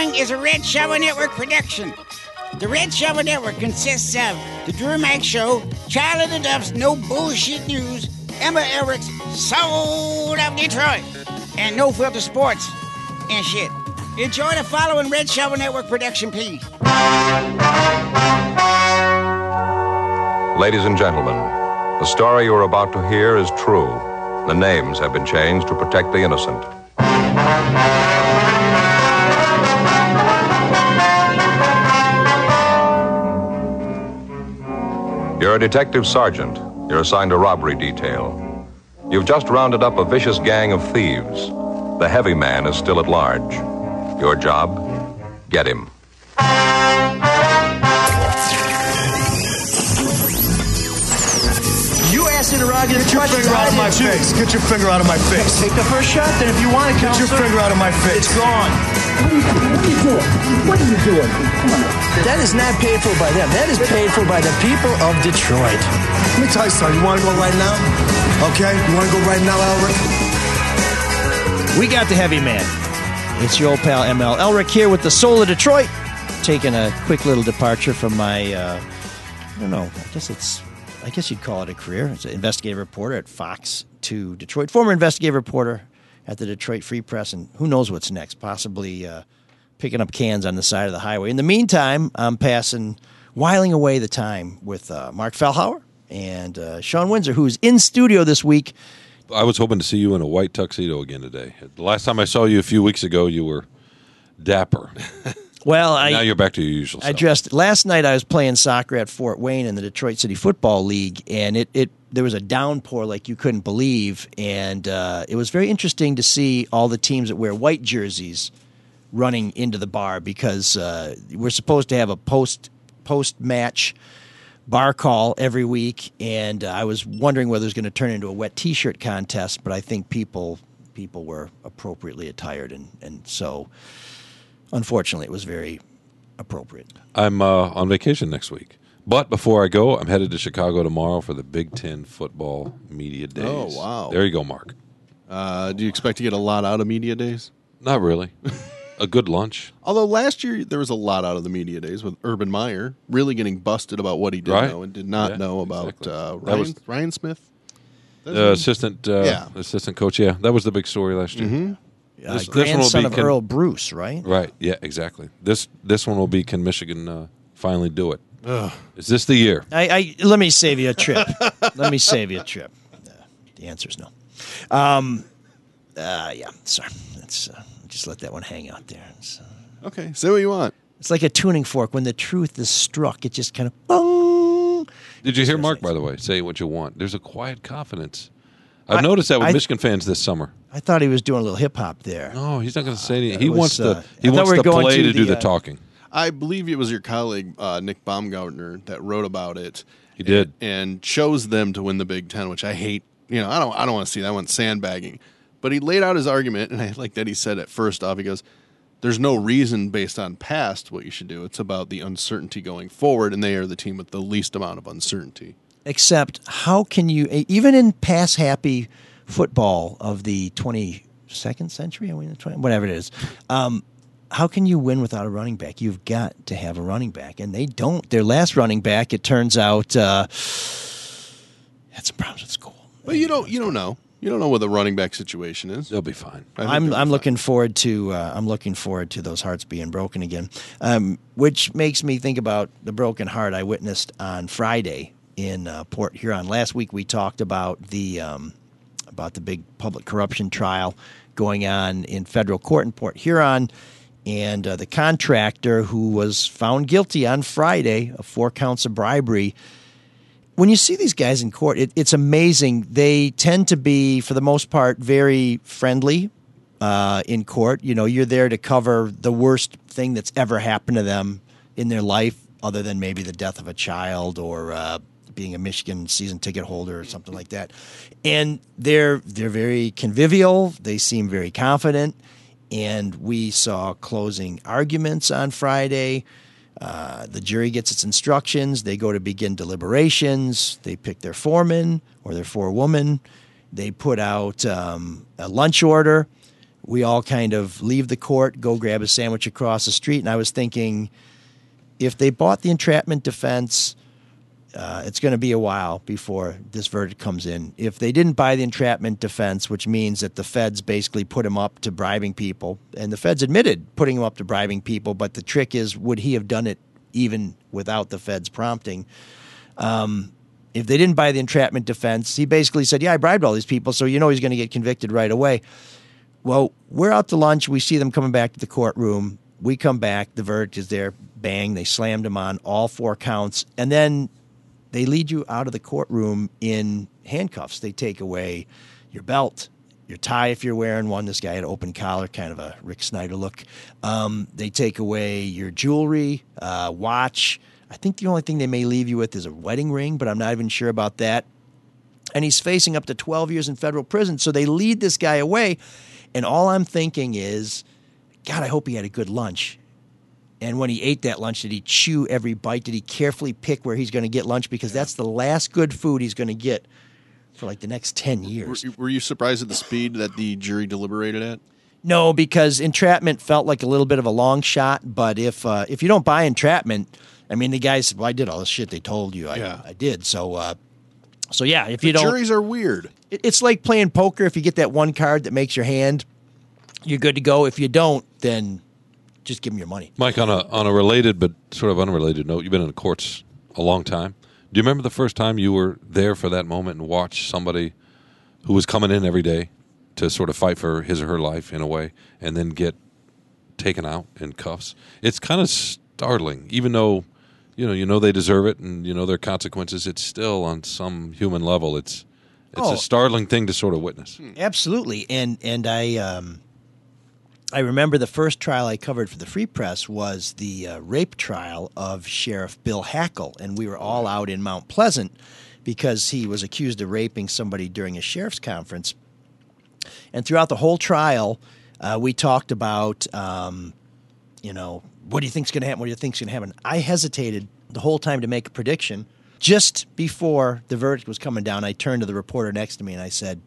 following is a Red Shovel Network production. The Red Shovel Network consists of The Drew Mack Show, Charlie LeDuff's No Bullshit News, ML Elrick's Soul of Detroit, and No Filter Sports and shit. Enjoy the following Red Shovel Network production, please. Ladies and gentlemen, the story you are about to hear is true. The names have been changed to protect the innocent. You're a detective sergeant. You're assigned a robbery detail. You've just rounded up a vicious gang of thieves. The heavy man is still at large. Your job? Get him. You asked interrogative Get your finger out of my face. Get your finger out of my face. Take the first shot, then if you want to, Get your finger out of my face. It's gone. What are you doing? What are you doing? Come on. That is not paid for by them. That is paid for by the people of Detroit. Let me tell you something. You want to go right now? Okay? You want to go right now, Elrick? We got the heavy man. It's your old pal ML Elrick here with the Soul of Detroit, taking a quick little departure from my, uh, I don't know, I guess it's, I guess you'd call it a career. It's an investigative reporter at Fox 2 Detroit, former investigative reporter at the Detroit Free Press, and who knows what's next? Possibly uh, picking up cans on the side of the highway. In the meantime, I'm passing, whiling away the time with uh, Marc Fellhauer and uh, Shawn Windsor, who's in studio this week. I was hoping to see you in a white tuxedo again today. The last time I saw you a few weeks ago, you were dapper. Well, I now you're back to your usual I self. dressed last night. I was playing soccer at Fort Wayne in the Detroit City Football League, and it, it there was a downpour like you couldn't believe, and uh, it was very interesting to see all the teams that wear white jerseys running into the bar because uh, we're supposed to have a post post match bar call every week, and uh, I was wondering whether it was going to turn into a wet T-shirt contest, but I think people people were appropriately attired, and and so unfortunately it was very appropriate. I'm uh, on vacation next week. But before I go, I'm headed to Chicago tomorrow for the Big Ten Football Media Days. Oh, wow. There you go, Marc. Uh, do you expect to get a lot out of media days? Not really. a good lunch. Although last year there was a lot out of the media days with Urban Meyer really getting busted about what he did Right. know and did not Yeah, know about exactly. uh, Ryan, was- Ryan Smith. That's Uh, assistant, uh, Yeah. assistant coach. Yeah, that was the big story last year. Mhm. Uh, This- this one will grandson be of con- Earle Bruce, right? Right. Yeah. Exactly. This this one will be. Can Michigan uh, finally do it? Is this the year? I, I let me save you a trip. let me save you a trip. Uh, the answer is no. Um, uh, yeah, sorry. Let's uh, just let that one hang out there. It's, uh, Okay, say what you want. it's like a tuning fork. When the truth is struck, it just kind of boom. Did you hear Marc, by the way, say what you want? There's a quiet confidence. I've noticed that with I- Michigan fans this summer. I thought he was doing a little hip hop there. No, he's not going to say anything. it He was, wants uh, to. He wants we the going play to to, do the, the uh, talking. I believe it was your colleague uh, Nick Baumgardner that wrote about it. He did. and chose them to win the Big Ten, which I hate. You know, I don't. I don't want to see that one sandbagging. But he laid out his argument, and I like that he said at first off, he goes, "There's no reason based on past what you should do. It's about the uncertainty going forward, and they are the team with the least amount of uncertainty." Except, how can you, even in pass happy football of the 22nd century, I mean, whatever it is, um, how can you win without a running back? You've got to have a running back, and they don't. Their last running back, it turns out, uh, had some problems at school. But you don't. You don't know. You don't know what the running back situation is. They'll be fine. I think I'm they'll be I'm fine. looking forward to uh, I'm looking forward to those hearts being broken again, um, which makes me think about the broken heart I witnessed on Friday in uh, Port Huron. Last week we talked about the um, about the big public corruption trial going on in federal court in Port Huron, and uh, the contractor who was found guilty on Friday of four counts of bribery when you see these guys in court, it, it's amazing. They tend to be, for the most part, very friendly uh, in court. You know, you're there to cover the worst thing that's ever happened to them in their life, other than maybe the death of a child or uh, being a Michigan season ticket holder or something like that. And they're they're very convivial. They seem very confident. And we saw closing arguments on Friday. Uh, the jury gets its instructions. They go to begin deliberations. They pick their foreman or their forewoman. They put out um, a lunch order we all kind of leave the court, go grab a sandwich across the street, and I was thinking, if they bought the entrapment defense, uh, it's going to be a while before this verdict comes in. If they didn't buy the entrapment defense, which means that the feds basically put him up to bribing people, and the feds admitted putting him up to bribing people, but the trick is, would he have done it even without the feds prompting? Um, if they didn't buy the entrapment defense, he basically said, Yeah, I bribed all these people, so you know he's going to get convicted right away. Well, we're out to lunch. We see them coming back to the courtroom. We come back. The verdict is there. Bang. They slammed him on all four counts. And then they lead you out of the courtroom in handcuffs. They take away your belt, your tie if you're wearing one. This guy had open collar, kind of a Rick Snyder look. Um, they take away your jewelry, uh, watch. I think the only thing they may leave you with is a wedding ring, but I'm not even sure about that. And he's facing up to 12 years in federal prison. So they lead this guy away. And all I'm thinking is, God, I hope he had a good lunch. And when he ate that lunch, did he chew every bite? Did he carefully pick where he's going to get lunch? Because that's the last good food he's going to get for like the next 10 years. were you surprised at the speed that the jury deliberated at? No, because entrapment felt like a little bit of a long shot. But if uh, if you don't buy entrapment, I mean, the guy said, "Well, I did all this shit they told you. I, Yeah. I did." So, uh, so yeah, if you don't, juries are weird. it- it's like playing poker. If you get that one card that makes your hand, you're good to go. If you don't, then just give them your money. Mike, on a on a related but sort of unrelated note, you've been in the courts a long time. Do you remember the first time you were there for that moment and watched somebody who was coming in every day to sort of fight for his or her life in a way, and then get taken out in cuffs? It's kind of startling, even though you know you know they deserve it and you know their consequences. It's still on some human level. It's it's Oh. a startling thing to sort of witness. Absolutely, and and I um, I remember the first trial I covered for the Free Press was the uh, rape trial of Sheriff Bill Hackel, and we were all out in Mount Pleasant because he was accused of raping somebody during a sheriff's conference. And throughout the whole trial, uh, we talked about, um, you know, what do you think's going to happen? What do you think's going to happen? I hesitated the whole time to make a prediction. Just before the verdict was coming down, I turned to the reporter next to me and I said,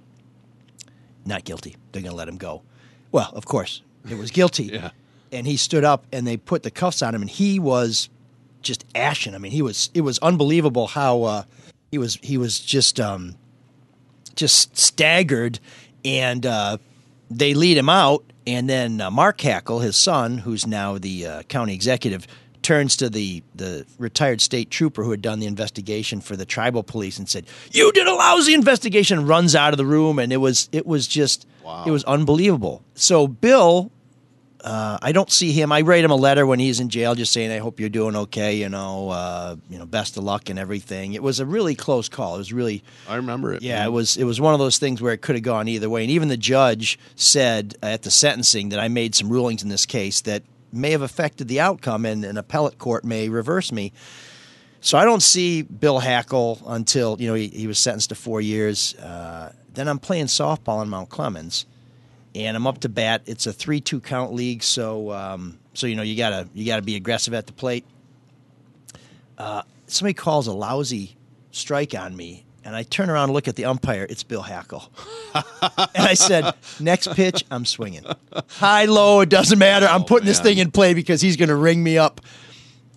"Not guilty. They're going to let him go." Well, of course, it was guilty. Yeah. And he stood up and they put the cuffs on him, and he was just ashen. I mean, he was. It was unbelievable how uh, he was. He was just. Um, just staggered, and uh, they lead him out. And then uh, Mark Hackel, his son, who's now the uh, county executive, turns to the the retired state trooper who had done the investigation for the tribal police and said, "You did a lousy investigation." and Runs out of the room, and it was it was just it was unbelievable. So Bill uh, I don't see him. I write him a letter when he's in jail, just saying, "I hope you're doing okay." You know, uh, you know, best of luck and everything. It was a really close call. It was really, I remember it. yeah, it was. It was one of those things where it could have gone either way. And even the judge said at the sentencing that I made some rulings in this case that may have affected the outcome, and an appellate court may reverse me. So I don't see Bill Hackel until you know he, he was sentenced to four years. Uh, then I'm playing softball in Mount Clemens, and I'm up to bat. It's a three-two count league, so um, so you know you gotta you gotta be aggressive at the plate. Uh, somebody calls a lousy strike on me, and I turn around and look at the umpire. It's Bill Hackel, and I said, "Next pitch, I'm swinging, high, low, it doesn't matter. I'm putting this thing in play because he's going to ring me up."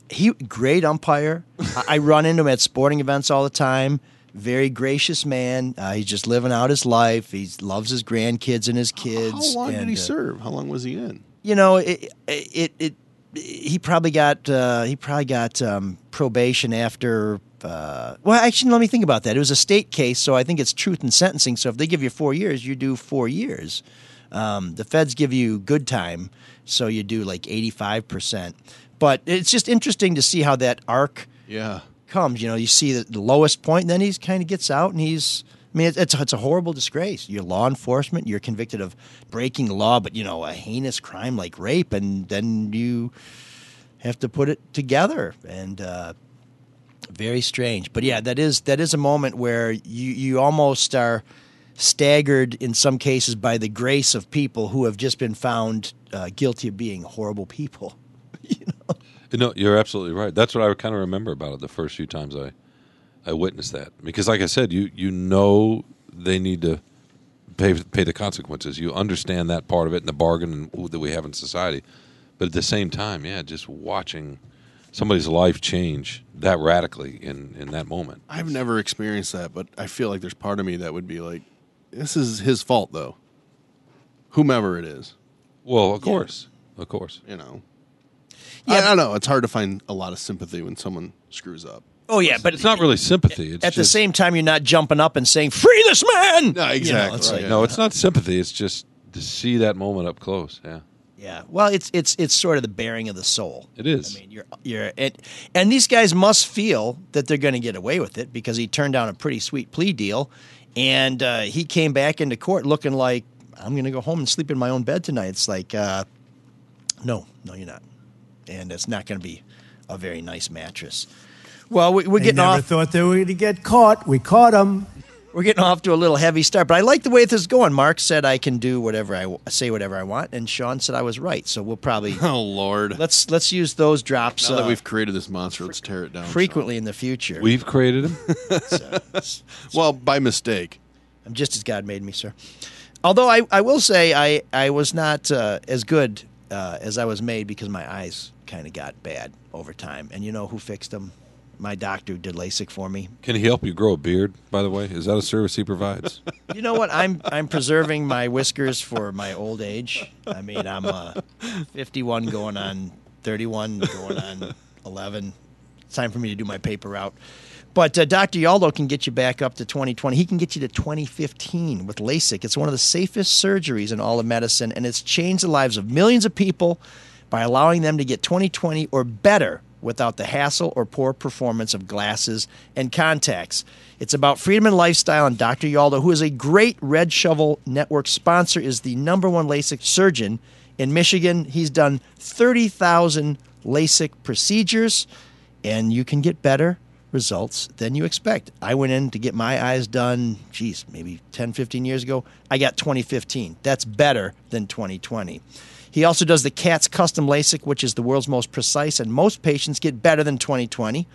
He great umpire. I, I run into him at sporting events all the time. Very gracious man. Uh, he's just living out his life. He loves his grandkids and his kids. How long did he uh, serve? How long was he in? you know, it, it, it, he probably got, uh, he probably got um, probation after. Uh, well, actually, let me think about that. It was a state case, so I think it's truth in sentencing. So if they give you four years, you do four years. Um, the feds give you good time, so you do like eighty-five percent. But it's just interesting to see how that arc Yeah. comes. You know, you see the, the lowest point, and then he kind of gets out, and he's. I mean, it's it's a, it's a horrible disgrace. You're law enforcement. You're convicted of breaking the law, but you know a heinous crime like rape, and then you have to put it together. And uh, very strange, but yeah, that is that is a moment where you you almost are staggered in some cases by the grace of people who have just been found uh, guilty of being horrible people. You know? No, you're absolutely right. That's what I kind of remember about it the first few times I, I witnessed that. Because, like I said, you you know they need to pay pay the consequences. You understand that part of it and the bargain that we have in society, but at the same time, yeah, just watching somebody's life change that radically in in that moment. I've never experienced that, but I feel like there's part of me that would be like, this is his fault though. Whomever it is, Well, of course, of course. you know. Yeah, I, I don't know. It's hard to find a lot of sympathy when someone screws up. Oh yeah, but It's not really sympathy. It's at the same time you're not jumping up and saying "Free this man." No, You know, exactly. it's Right, like- yeah. No, it's not sympathy. It's just to see that moment up close. Yeah, Yeah. Well, it's it's it's sort of the bearing of the soul. it is. I mean, you're you're and, and these guys must feel that they're going to get away with it because he turned down a pretty sweet plea deal, and uh, he came back into court looking like I'm going to go home and sleep in my own bed tonight. It's like, uh, no, no, you're not, and it's not going to be a very nice mattress. Well, we, we're They getting never off. thought they were going to get caught. We caught them. We're getting off to a little heavy start, but I like the way this is going. Marc said I can do whatever I say, whatever I want, and Shawn said I was right. So we'll probably Oh Lord! let's let's use those drops now that uh, we've created this monster, let's tear it down. frequently in the future. We've created him. So, Well, by mistake. I'm just as God made me, sir. Although I, I will say I, I was not uh, as good uh, as I was made because my eyes kind of got bad over time. And you know who fixed them? My doctor who did LASIK for me. Can he help you grow a beard? By the way, is that a service he provides? You know what? I'm I'm preserving my whiskers for my old age. I mean, I'm uh, 51 going on 31, going on 11. It's time for me to do my paper route. But uh, Dr. Yaldo can get you back up to 2020. He can get you to 2015 with LASIK. It's one of the safest surgeries in all of medicine, and it's changed the lives of millions of people by allowing them to get 2020 or better without the hassle or poor performance of glasses and contacts. It's about freedom and lifestyle, and Dr. Yaldo, who is a great Red Shovel Network sponsor, is the number one LASIK surgeon in Michigan. He's done 30,000 LASIK procedures, and you can get better results than you expect. I went in to get my eyes done, geez, maybe 10, 15 years ago. I got 2015. That's better than 2020. He also does the CATS custom LASIK, which is the world's most precise, and most patients get better than 2020.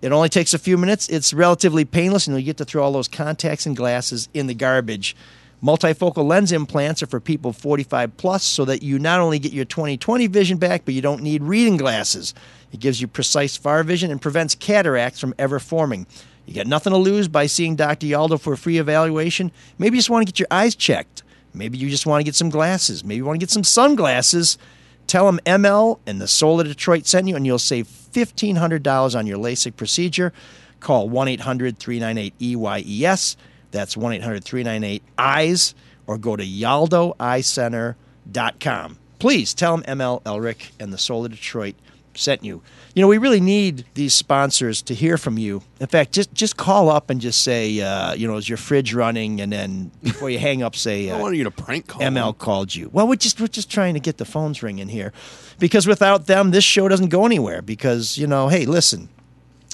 It only takes a few minutes. It's relatively painless, and you get to throw all those contacts and glasses in the garbage. Multifocal lens implants are for people 45 plus, so that you not only get your 20/20 vision back, but you don't need reading glasses. It gives you precise far vision and prevents cataracts from ever forming. You got nothing to lose by seeing Dr. Yaldo for a free evaluation. Maybe you just want to get your eyes checked. Maybe you just want to get some glasses. Maybe you want to get some sunglasses. Tell them ML and the Soul of Detroit sent you, and you'll save $1,500 on your LASIK procedure. Call 1 800 398 EYES. That's 1 800 398 EYES, or go to yaldoeyecenter.com. Please tell them ML Elrick and the Soul of Detroit sent you. You know, we really need these sponsors to hear from you. In fact, just just call up and just say, uh, you know, is your fridge running? And then before you hang up, say, I uh, want you to prank call. ML called you. Well, we're just we're just trying to get the phones ringing here, because without them, this show doesn't go anywhere. Because you know, hey, listen,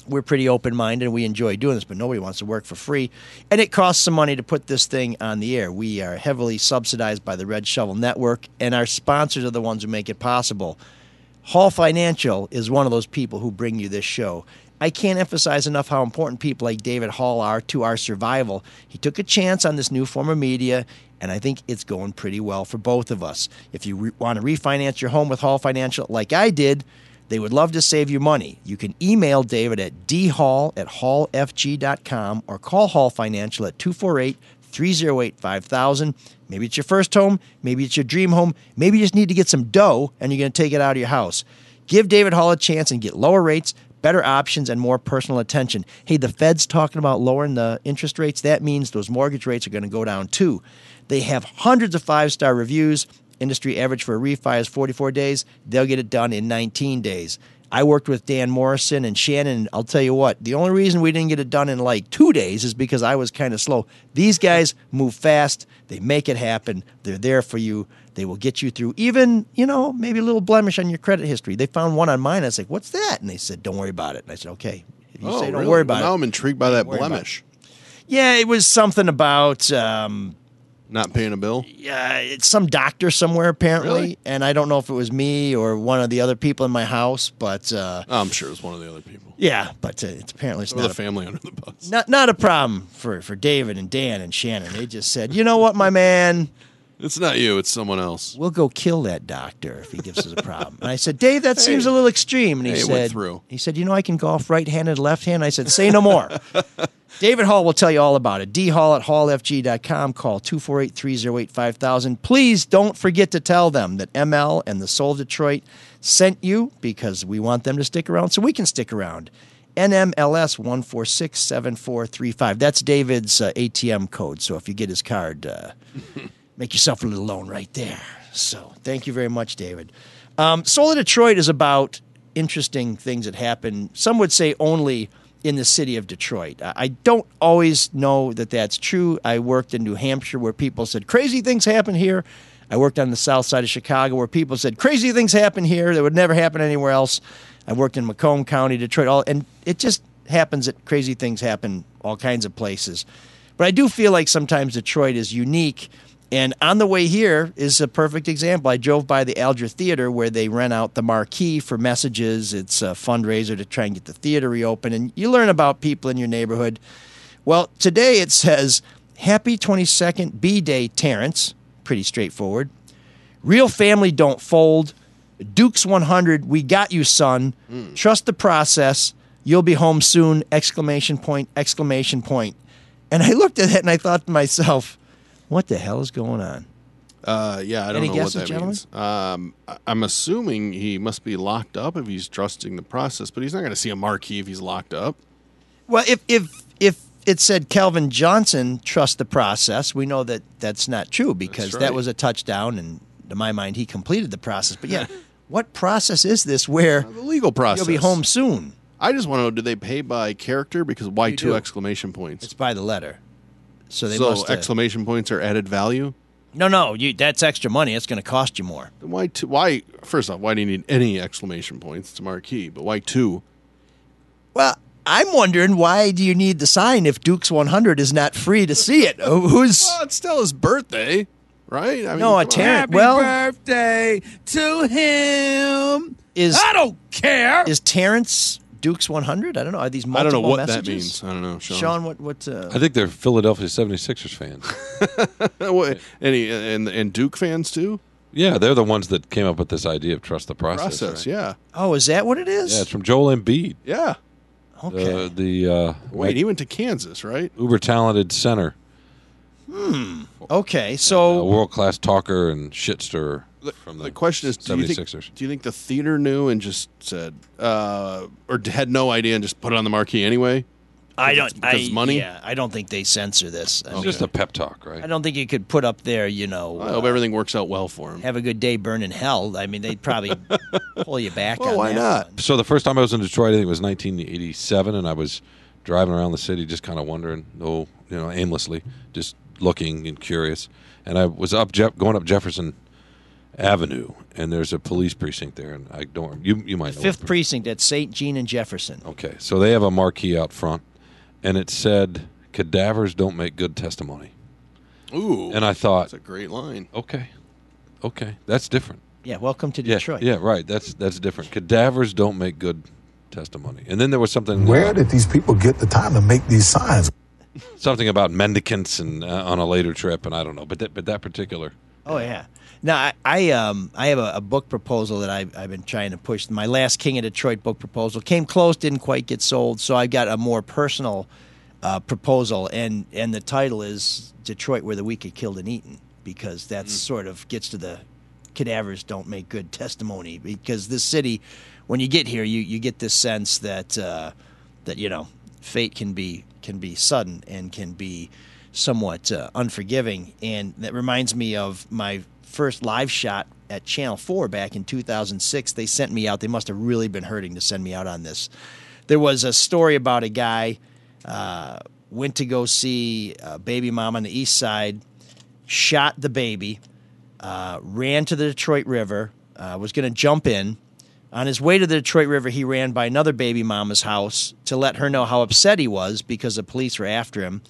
we're pretty open minded and we enjoy doing this, but nobody wants to work for free, and it costs some money to put this thing on the air. We are heavily subsidized by the Red Shovel Network, and our sponsors are the ones who make it possible. Hall Financial is one of those people who bring you this show. I can't emphasize enough how important people like David Hall are to our survival. He took a chance on this new form of media, and I think it's going pretty well for both of us. If you re- want to refinance your home with Hall Financial, like I did, they would love to save you money. You can email David at dhall at hallfg.com or call Hall Financial at 248 308 5000. Maybe it's your first home, maybe it's your dream home, maybe you just need to get some dough and you're going to take it out of your house. Give David Hall a chance and get lower rates, better options, and more personal attention. Hey, the Fed's talking about lowering the interest rates. That means those mortgage rates are going to go down too. They have hundreds of five star reviews. Industry average for a refi is 44 days. They'll get it done in 19 days. I worked with Dan Morrison and Shannon, I'll tell you what, the only reason we didn't get it done in like two days is because I was kind of slow. These guys move fast, they make it happen, they're there for you, they will get you through even, you know, maybe a little blemish on your credit history. They found one on mine. I was like, what's that? And they said, don't worry about it. And I said, okay. If you Oh, say don't really? worry about Now it. I'm intrigued by that it. blemish. Yeah, it was something about um, Not paying a bill. Yeah, it's some doctor somewhere apparently, Really? and I don't know if it was me or one of the other people in my house, but uh, Oh, I'm sure it was one of the other people. yeah, but uh, it's apparently it's Throw not the a, family under the bus. not not a problem for for David and Dan and Shannon. They just said, you know what, my man, It's not you. It's someone else. we'll go kill that doctor if he gives us a problem. And I said, Dave, that seems a little extreme. And he Hey, it went through. he said, you know, I can golf right-handed, left-handed. I said, say no more. David Hall will tell you all about it. dhall at hallfg.com. Call 248-308-5000. Please don't forget to tell them that ML and the Soul of Detroit sent you because we want them to stick around so we can stick around. NMLS 1467435. That's David's uh, ATM code. So if you get his card, uh, make yourself a little loan right there. So thank you very much, David. Um, Soul of Detroit is about interesting things that happen. Some would say only in the city of Detroit. I don't always know that that's true. I worked in New Hampshire where people said crazy things happen here. I worked on the south side of Chicago where people said crazy things happen here that would never happen anywhere else. I worked in Macomb County, Detroit, all, and it just happens that crazy things happen all kinds of places. But I do feel like sometimes Detroit is unique. And on the way here is a perfect example. I drove by the Alger Theater where they rent out the marquee for messages. It's a fundraiser to try and get the theater reopened. And you learn about people in your neighborhood. Well, today it says, Happy 22nd B Day, Terrence. Pretty straightforward. Real family don't fold. Dukes 100, we got you, son. Hmm. Trust the process. You'll be home soon! Exclamation point! Exclamation point! And I looked at it and I thought to myself, "What the hell is going on?" Uh, yeah, I don't Any know guesses, what that gentlemen? means. Um, I'm assuming he must be locked up if he's trusting the process, but he's not going to see a marquee if he's locked up. Well, if if if it said Calvin Johnson trust the process, we know that that's not true because That's that was a touchdown, and to my mind, he completed the process. But yeah, what process is this where The legal process. you'll be home soon? I just want to know: do they pay by character? Because why You two do. exclamation points? It's by the letter. So they so must. exclamation points are added value. no, no, you, that's extra money. It's going to cost you more. Then why two? Why first off, why do you need any exclamation points? It's a marquee, but why two? Well, I'm wondering why do you need the sign if Duke's 100 is not free to see it? Oh, Who's Well, it's still his birthday, right? I mean, no a come on. Terrence? Well, birthday to him. is I don't care. is Terrence Duke's 100? I don't know. Are these multiple I don't know what messages? that means. I don't know, Shawn. Shawn, what what? Uh, I think they're Philadelphia 76ers fans. What- Any and and Duke fans too? yeah, they're the ones that came up with this idea of trust the process. Process, right? yeah, oh, is that what it is? Yeah, it's from Joel Embiid, yeah. okay. uh, the uh, Wait, he went to Kansas, right? uber talented center, Hmm. okay. So a world class talker and shitster from the, The question is, do you, think, do you think the theater knew and just said, uh, or had no idea and just put it on the marquee anyway? I don't. because I, money? Yeah, I don't think they censor this. I, It's mean, just a pep talk, right? I don't think you could put up there. You know, I hope uh, everything works out well for him. have a good day, burn in hell. I mean, they'd probably pull you back. Well, on why that not? one. So the first time I was in Detroit, I think it was 1987, and I was driving around the city, just kind of wondering, oh, you know, aimlessly, just looking and curious. And I was up Jeff, going up Jefferson Avenue, and there's a police precinct there, and I don't. You you might know Fifth precinct at St. Jean and Jefferson. Okay, so they have a marquee out front, and it said, "Cadavers don't make good testimony." Ooh, And I thought, that's a great line. okay, okay, that's different. Yeah, welcome to Yeah, Detroit. yeah, right. That's that's different. Cadavers don't make good testimony. And then there was something. Where uh, did these people get the time to make these signs? something about mendicants and uh, on a later trip, and I don't know, but that, but that particular. Oh yeah. Now I, I um I have a, a book proposal that I've I've been trying to push. My last King of Detroit book proposal came close, didn't quite get sold. So I got a more personal uh, proposal, and and the title is Detroit, where the weak get killed and eaten, because that sort of gets to the cadavers don't make good testimony. Because this city, when you get here, you you get this sense that uh, that you know fate can be can be sudden and can be somewhat uh, unforgiving. And that reminds me of my first live shot at Channel 4 back in 2006. They sent me out. They must have really been hurting to send me out on this. There was a story about a guy uh, went to go see a baby mom on the east side, shot the baby, uh, ran to the Detroit River, uh, was going to jump in. On his way to the Detroit River, he ran by another baby mama's house to let her know how upset he was because the police were after him.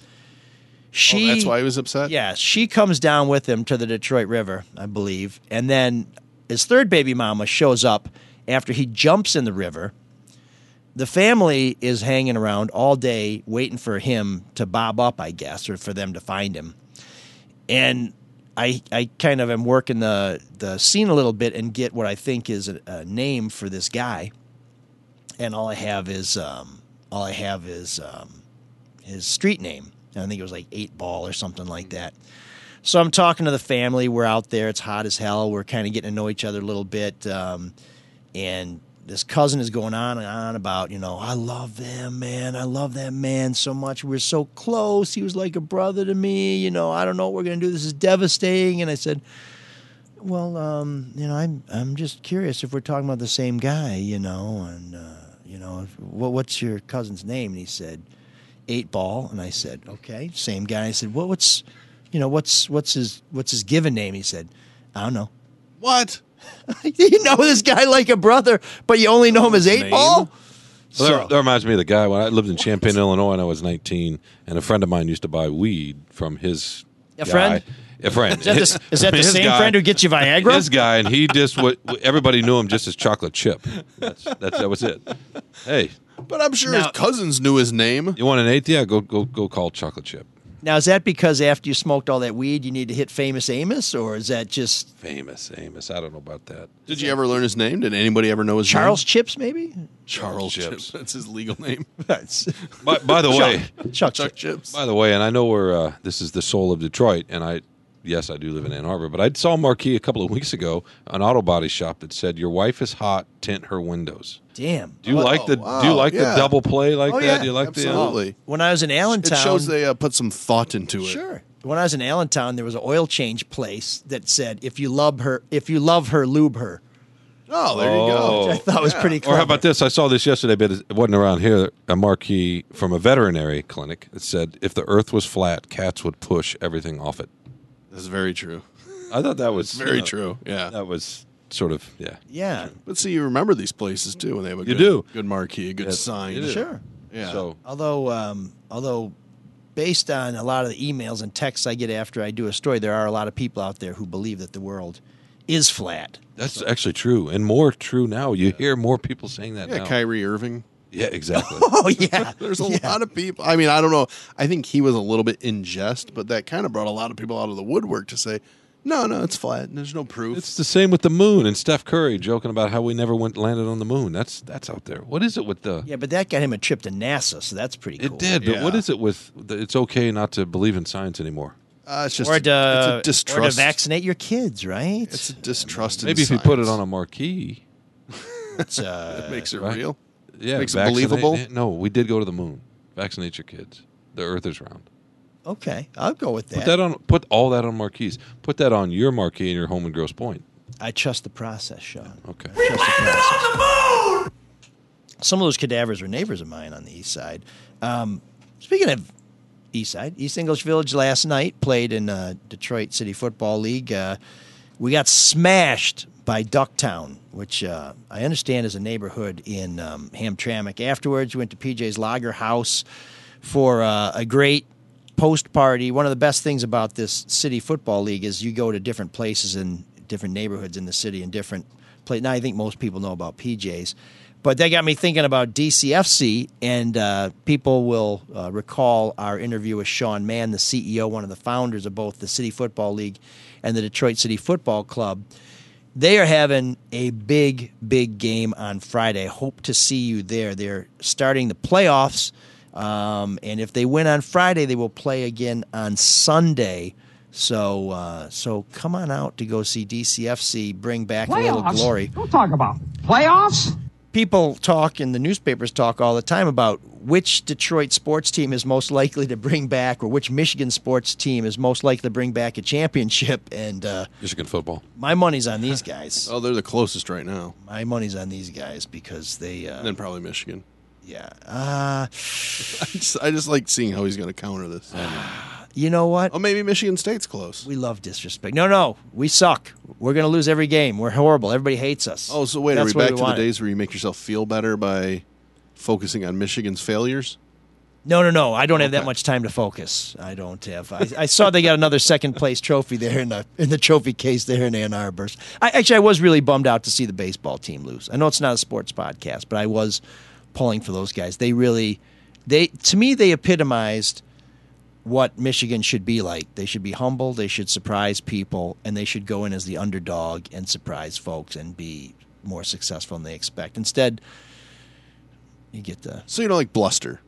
She Oh, that's why he was upset. Yeah, she comes down with him to the Detroit River, I believe, and then his third baby mama shows up after he jumps in the river. The family is hanging around all day waiting for him to bob up, I guess, or for them to find him. And I, I kind of am working the, the scene a little bit and get what I think is a, a name for this guy. And all I have is um, all I have is um, his street name. I think it was like eight ball or something like that. So I'm talking to the family. We're out there. It's hot as hell. We're kind of getting to know each other a little bit. Um, and this cousin is going on and on about, you know, I love them, man. I love that man so much. We're so close. He was like a brother to me. You know, I don't know what we're going to do. This is devastating. And I said, well, um, you know, I'm I'm just curious if we're talking about the same guy, you know, and uh, you know, if, what, what's your cousin's name? And he said, Eight Ball. And I said, okay, same guy. I said, well, what's, you know, what's what's his what's his given name? He said, I don't know. What? you know this guy like a brother, but you only know him as Eight Name? Ball. Well, So- that, that reminds me of the guy when I lived in Champaign, Illinois, and I was 19, and a friend of mine used to buy weed from his A guy. friend? A friend. Is that the, is that the same guy- friend who gets you Viagra? This guy, and he just what everybody knew him just as chocolate chip. That's, that's that was it. Hey, But I'm sure Now- his cousins knew his name. you want an eighth? Yeah, go go go call chocolate chip. Now, is that because after you smoked all that weed, you need to hit famous Amos, or is that just Famous Amos. I don't know about that. Did you ever learn his name? Did anybody ever know his Charles name? Chips, maybe? Charles Chips. Chips. That's his legal name. That's By, by the way, Chuck, Chuck Chips. Chips. by the way, and I know we're uh, this is the soul of Detroit, and I yes, I do live in Ann Arbor, but I saw a marquee a couple of weeks ago, an auto body shop that said "Your wife is hot, tint her windows." Damn. Do you like the wow, Do you like yeah. the double play like Oh, that? yeah, Do you like the? uh, absolutely. When I was in Allentown, It shows they uh, put some thought into it. Sure. When I was in Allentown, there was an oil change place that said, "If you love her, if you love her, lube her." Oh, there you Oh. go. Which I thought was pretty Or how about this? I saw this yesterday, but it wasn't around here. A marquee from a veterinary clinic that said, "If the Earth was flat, cats would push everything off it." That's very true. I thought that was Very you know, true. Yeah. That was sort of yeah. Yeah, But see, you remember these places too when they have a You good, do. good marquee, a good Yeah, sign. you do. sure. Yeah. So Although, um, although, based on a lot of the emails and texts I get after I do a story, there are a lot of people out there who believe that the world is flat. that's actually true, and more true now. You hear more people saying that yeah, now. Kyrie Irving. Yeah, exactly. Oh yeah, There's a Yeah. lot of people. I mean, I don't know. I think he was a little bit in jest, but that kind of brought a lot of people out of the woodwork to say, no, no, it's flat. There's no proof. It's the same with the moon and Steph Curry joking about how we never went landed on the moon. That's that's out there. What is it with the? Yeah, but that got him a trip to NASA, so that's pretty cool. It did, but what Yeah. is it with? The, it's okay not to believe in science anymore. uh, it's just Or a, to, it's a or distrust. to vaccinate your kids, right? It's a distrust. Maybe in if you put it on a marquee, It's, uh, it makes it right? real. Yeah, Makes it believable? No, we did go to the moon. Vaccinate your kids. The Earth is round. okay, I'll go with that. Put that on. Put all that on marquees. Put that on your marquee in your home in Grosse Pointe. I trust the process, Shawn. Okay. We trust the process. Some of those cadavers were neighbors of mine on the east side. Um, speaking of east side, East English Village last night played in uh, Detroit City Football League. Uh, we got smashed by Ducktown, which uh, I understand is a neighborhood in um, Hamtramck. Afterwards, we went to PJ's Lager House for uh, a great post party. One of the best things about this city football league is you go to different places in different neighborhoods in the city and different places. Now I think most people know about PJ's, but that got me thinking about DCFC. And uh, people will uh, recall our interview with Sean Mann, the CEO, one of the founders of both the City Football League and the Detroit City Football Club. They are having a big, big game on Friday. Hope to see you there. They're starting the playoffs. Um, and if they win on Friday, they will play again on Sunday. So, uh, so come on out to go see DCFC. Bring back a little glory. Don't talk about playoffs. People talk and the newspapers talk all the time about which Detroit sports team is most likely to bring back, or which Michigan sports team is most likely to bring back a championship. And uh, Michigan football. my money's on these guys. Oh, they're the closest right now. My money's on these guys because they, uh, And then probably Michigan. yeah. Uh, I just, I just like seeing how he's going to counter this. you know what? Oh, maybe Michigan State's close. We love disrespect. No, no, we suck. We're going to lose every game. We're horrible. Everybody hates us. Oh, so wait, That's are we back to the days where you make yourself feel better by focusing on Michigan's failures? No, no, no. I don't have that much time to focus. I don't have. I, I saw they got another second place trophy there in the in the trophy case there in Ann Arbor. I actually I was really bummed out to see the baseball team lose. I know it's not a sports podcast, but I was pulling for those guys. They really, they to me they epitomized what Michigan should be like. They should be humble. They should surprise people, and they should go in as the underdog and surprise folks and be more successful than they expect. Instead, you get the So you don't like bluster.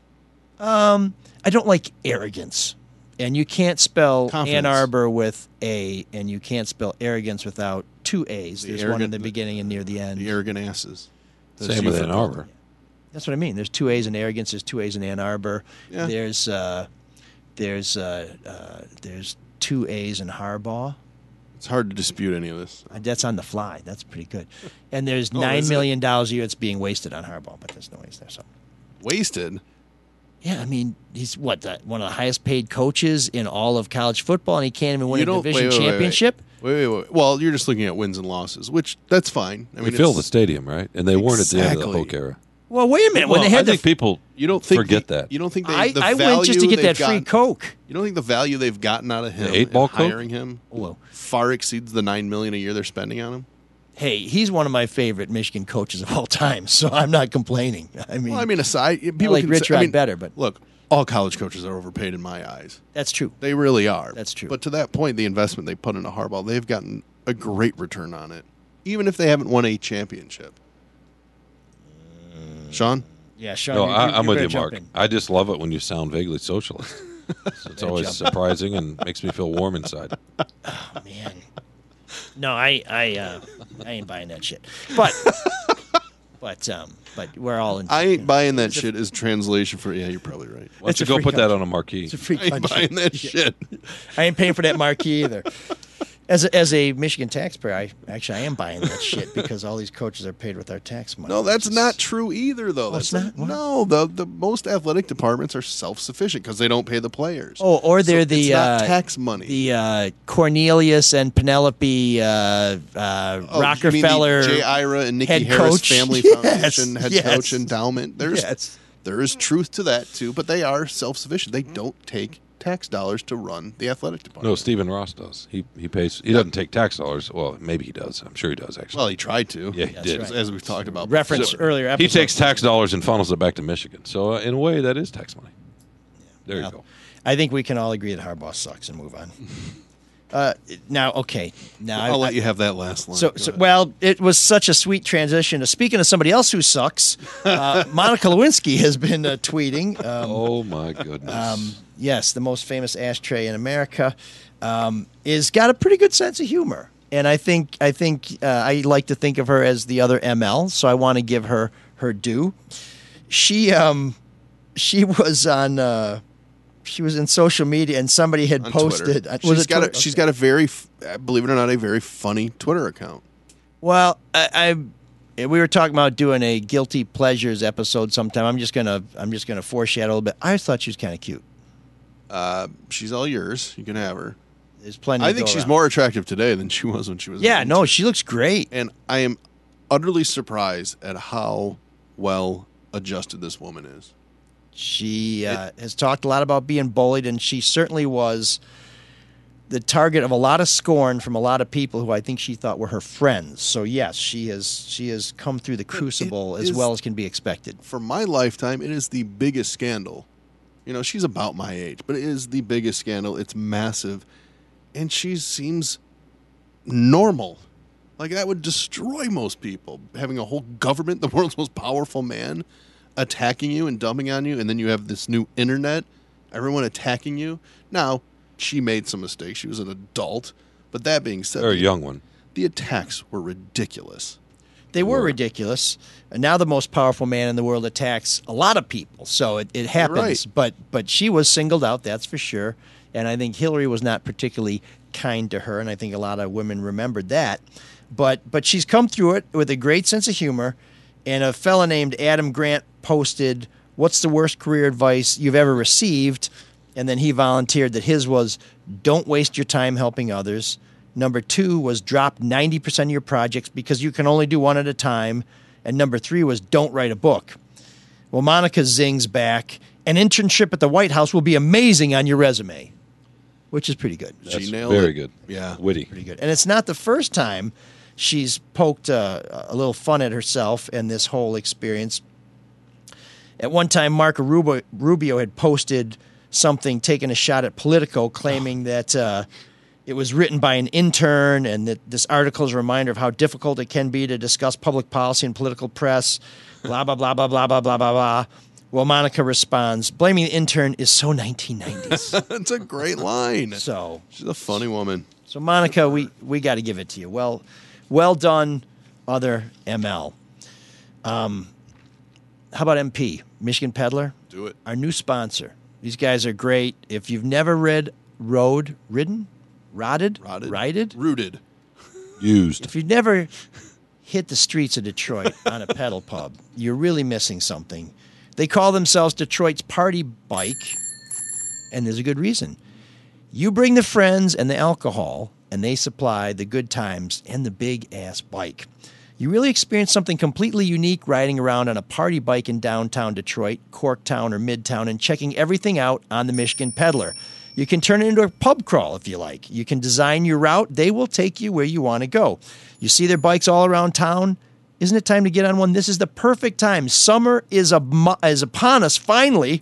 um, I don't like arrogance. And you can't spell Confidence. Ann Arbor with A, and you can't spell arrogance without two A's. The There's one in arrogant- the beginning and near the end. The arrogant asses. That's Same you with for Ann. Arbor. That's what I mean. There's two A's in arrogance. There's two A's in Ann Arbor. Yeah. There's uh, there's uh, uh, there's two A's in Harbaugh. It's hard to dispute any of this. Uh, That's on the fly. That's pretty good. And there's oh, nine million it? dollars a year that's being wasted on Harbaugh, but there's no A's there. So Wasted. yeah, I mean he's what the, one of the highest paid coaches in all of college football, and he can't even win You a division wait, wait, wait, wait. championship. Wait, wait, wait. Well, you're just looking at wins and losses, which that's fine. I They mean, filled the stadium, right? And they weren't at the end of the Exactly. Era. Well, wait a minute. When they had I think the, people You don't think forget the- that. You don't think they, I, the I value went just to get they've that free gotten- Coke. You don't think the value they've gotten out of him, The eight ball and Coke? hiring him, Whoa. far exceeds the nine million a year they're spending on him? Hey, he's one of my favorite Michigan coaches of all time, so I'm not complaining. I mean, Well, I mean, aside, people like can Rich say, I Rod mean, better, but- look, all college coaches are overpaid in my eyes. that's true. They really are. That's true. But to that point, the investment they put into Harbaugh, they've gotten a great return on it, even if they haven't won a championship. Shawn, Yeah, Shawn. No, you- I, you- I'm you with you, Marc. in. I just love it when you sound vaguely socialist. So it's always surprising and makes me feel warm inside. Oh man, no, I, I, uh, I ain't buying that shit. But, but, um, but we're all in. I ain't buying that shit Is translation for. Yeah, you're probably right. Why don't you go free put that on a marquee? It's a free I ain't country. buying that shit. I ain't paying for that marquee either. As a, as a Michigan taxpayer, I actually I am buying that shit because all these coaches are paid with our tax money. No, that's not true either, though. Oh, That's not? What? No, the the most athletic departments are self sufficient because they don't pay the players. Oh, or they're So the uh, tax money. the uh, Cornelius and Penelope uh, uh, Oh, you mean the Rockefeller J. Ira and Nicki head Harris coach? Family Yes, Foundation head yes. coach endowment. There's Yes. there is truth to that too, but they are self sufficient. They don't take tax dollars to run the athletic department. No, Stephen Ross does. He he pays. He doesn't take tax dollars. Well, maybe he does. I'm sure he does actually. Well, he tried to. Yeah, he That's did. right. As we've talked about. reference before. earlier he takes tax dollars and funnels it back to Michigan. So uh, in a way, that is tax money. There you Well, go. I think we can all agree that Harbaugh sucks and move on. Uh, now, okay. Now I'll I, let you have that last line. So, so well, it was such a sweet transition. Uh, Speaking of somebody else who sucks, uh, Monica Lewinsky has been uh, tweeting. Um, Oh my goodness. um, yes, the most famous ashtray in America, um, is got a pretty good sense of humor, and I think I think uh, I like to think of her as the other ML, so I want to give her her due. She um, she was on. She was in social media, and somebody had On posted. Twitter. uh, was She's got Twitter? a, she's Okay. got a very, uh, believe it or not, a very funny Twitter account. Well, I, I we were talking about doing a guilty pleasures episode sometime. I'm just gonna I'm just gonna foreshadow a little bit. I thought she was kind of cute. Uh, she's all yours. You can have her. There's plenty. I think she's around. more attractive today than she was when she was. Yeah, no, she looks great. And I am utterly surprised at how well adjusted this woman is. She uh, has talked a lot about being bullied, and she certainly was the target of a lot of scorn from a lot of people who I think she thought were her friends. So yes, she has she has come through the crucible as is- well as can be expected. For my lifetime, it is the biggest scandal. You know, she's about my age, but it is the biggest scandal. It's massive. And she seems normal. Like that would destroy most people. Having a whole government, the world's most powerful man, attacking you and dumping on you, and then you have this new internet, everyone attacking you. Now, she made some mistakes. She was an adult. But that being said, Or a young one. the attacks were ridiculous. They were ridiculous. And now the most powerful man in the world attacks a lot of people. So it, it happens. right. But but she was singled out, that's for sure. And I think Hillary was not particularly kind to her, and I think a lot of women remembered that. But but she's come through it with a great sense of humor. And a fella named Adam Grant posted, What's the worst career advice you've ever received? And then he volunteered that his was don't waste your time helping others. Number two was drop 90% of your projects because you can only do one at a time. And number three was don't write a book. Well, Monica zings back An internship at the White House will be amazing on your resume, which is pretty good. That's She nailed very it. good. Yeah. Witty. Pretty good. And it's not the first time she's poked uh, a little fun at herself and this whole experience. At one time, Marco Rubio, Rubio had posted something, taking a shot at Politico, claiming that uh, it was written by an intern and that this article is a reminder of how difficult it can be to discuss public policy and political press, blah, blah, blah, blah, blah, blah, blah, blah, blah. Well, Monica responds, blaming the intern is so 1990s. That's a great line. so She's a funny woman. so Monica, we we got to give it to you. Well, well done, other ML. Um, how about MP Michigan Pedaler? Do it. Our new sponsor. These guys are great. If you've never read Road Ridden, Rotted, Rotted. Righted, Rooted. Used. if you've never hit the streets of Detroit on a pedal pub, you're really missing something. They call themselves Detroit's party bike, and there's a good reason. You bring the friends and the alcohol, and they supply the good times and the big ass bike. You really experience something completely unique riding around on a party bike in downtown Detroit, Corktown, or Midtown and checking everything out on the Michigan Pedaler. You can turn it into a pub crawl if you like. You can design your route, they will take you where you want to go. You see their bikes all around town. Isn't it time to get on one? This is the perfect time. Summer is, a, is upon us finally.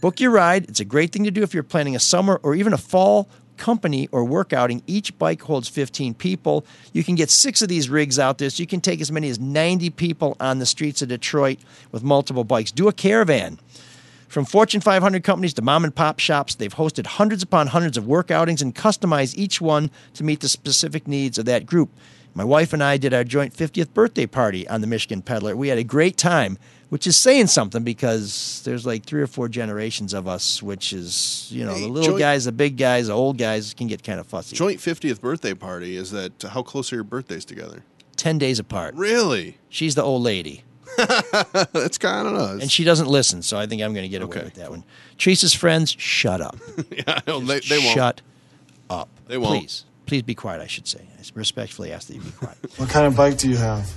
Book your ride. It's a great thing to do if you're planning a summer or even a fall company or work outing. Each bike holds 15 people. You can get six of these rigs out there, so you can take as many as 90 people on the streets of Detroit with multiple bikes. Do a caravan. From Fortune 500 companies to mom and pop shops, they've hosted hundreds upon hundreds of work outings and customized each one to meet the specific needs of that group. My wife and I did our joint 50th birthday party on the Michigan Pedaler. We had a great time, which is saying something because there's like three or four generations of us, which is, you know, Hey, the little joint- guys, the big guys, the old guys can get kind of fussy. Joint 50th birthday party. Is that how close are your birthdays together? 10 days apart. Really? She's the old lady. That's kind of us. And she doesn't listen, so I think I'm going to get away Okay. with that one. Teresa's friends, shut up. yeah, no, they, they won't. Shut up. They won't. Please. Please be quiet, I should say. I respectfully ask that you be quiet. What kind of bike do you have?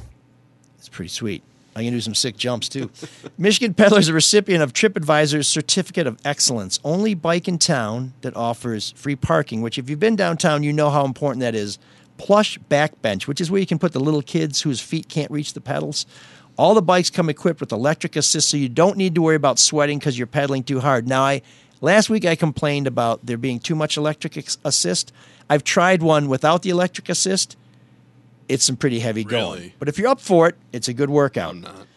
It's pretty sweet. I can do some sick jumps too. Michigan Pedaler is a recipient of TripAdvisor's Certificate of Excellence, only bike in town that offers free parking, which, if you've been downtown, you know how important that is. Plush backbench, which is where you can put the little kids whose feet can't reach the pedals. All the bikes come equipped with electric assist, so you don't need to worry about sweating because you're pedaling too hard. Now, I last week I complained about there being too much electric assist. I've tried one without the electric assist. It's some pretty heavy going. But if you're up for it, it's a good workout. I'm not.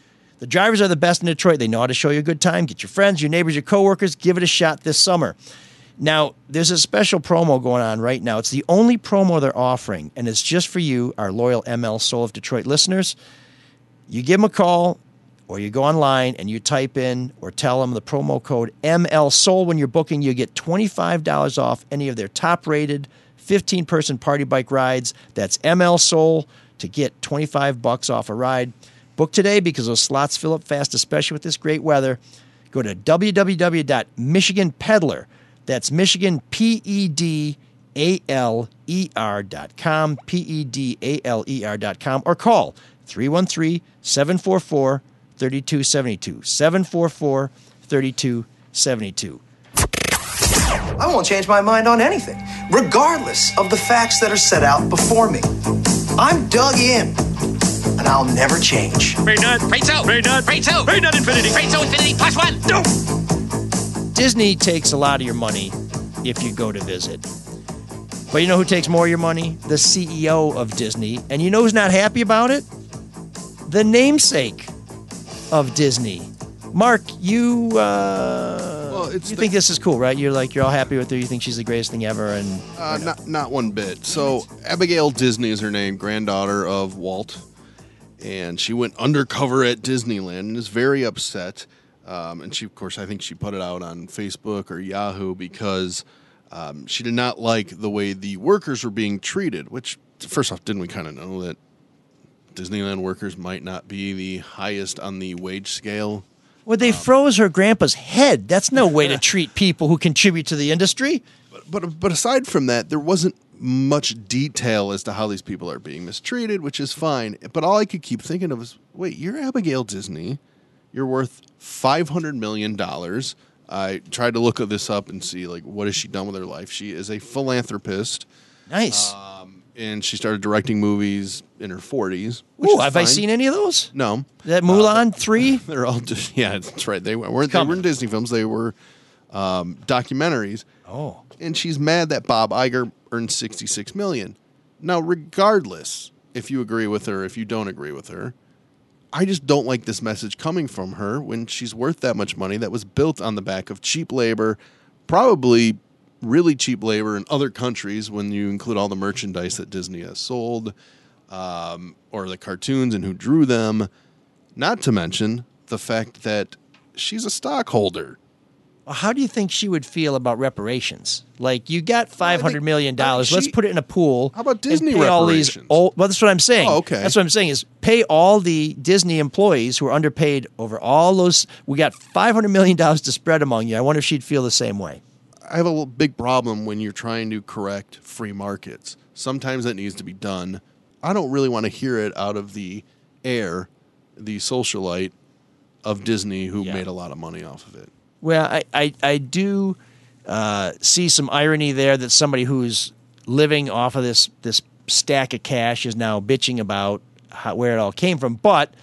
The drivers are the best in Detroit. They know how to show you a good time. Get your friends, your neighbors, your coworkers. Give it a shot this summer. Now, there's a special promo going on right now. It's the only promo they're offering, and it's just for you, our loyal ML Soul of Detroit listeners. You give them a call, or you go online and you type in or tell them the promo code ML Soul when you're booking. You get $25 off any of their top rated 15 person party bike rides. That's ML Soul to get 25 bucks off a ride. Book today because those slots fill up fast, especially with this great weather. Go to www.michiganpedaler. That's Michigan P E D A L E R dot com, P E D A L E R dot com, or call 313 744 3272. 744 3272. I won't change my mind on anything, regardless of the facts that are set out before me. I'm dug in, and I'll never change. Freight nut. Freight out. Freight nut. Freight out. Freight nut infinity. Freight out infinity plus one. No. Disney takes a lot of your money if you go to visit. But you know who takes more of your money? The CEO of Disney. And you know who's not happy about it? The namesake of Disney. Marc, you uh, Well, it's you the- think this is cool, right? You're like you're all happy with her. You think she's the greatest thing ever, and Uh, not not one bit. So Abigail Disney is her name, granddaughter of Walt, and she went undercover at Disneyland and is very upset. Um, and she, of course, I think she put it out on Facebook or Yahoo because um, she did not like the way the workers were being treated. Which, first off, didn't we kind of know that Disneyland workers might not be the highest on the wage scale? Well, they froze her grandpa's head. That's no way to treat people who contribute to the industry. but but aside from that, there wasn't much detail as to how these people are being mistreated, which is fine. But all I could keep thinking of is, wait, you're Abigail Disney, You're worth five hundred million dollars. I tried to look this up and see like what has she done with her life. She is a philanthropist. Nice. Um, and she started directing movies in her 40s. Ooh, have I seen any of those? No. That Mulan three? They're all just yeah, that's right. They weren't they weren't Disney films. They were um, documentaries. Oh. And she's mad that Bob Iger earned 66 million. Now, regardless if you agree with her, if you don't agree with her, I just don't like this message coming from her when she's worth that much money that was built on the back of cheap labor, probably really cheap labor in other countries when you include all the merchandise that Disney has sold um, or the cartoons and who drew them. Not to mention the fact that she's a stockholder. How do you think she would feel about reparations? Like you got five hundred million dollars. Let's put it in a pool. How about Disney pay all these reparations? old, Well, that's what I'm saying. Oh, okay. That's what I'm saying is pay all the Disney employees who are underpaid over all those. We got five hundred million dollars to spread among you. I wonder if she'd feel the same way. I have a big problem when you're trying to correct free markets. Sometimes that needs to be done. I don't really want to hear it out of the air, the socialite of Disney who Yeah. made a lot of money off of it. Well, I, I, I do uh, see some irony there that somebody who's living off of this this stack of cash is now bitching about how, where it all came from. But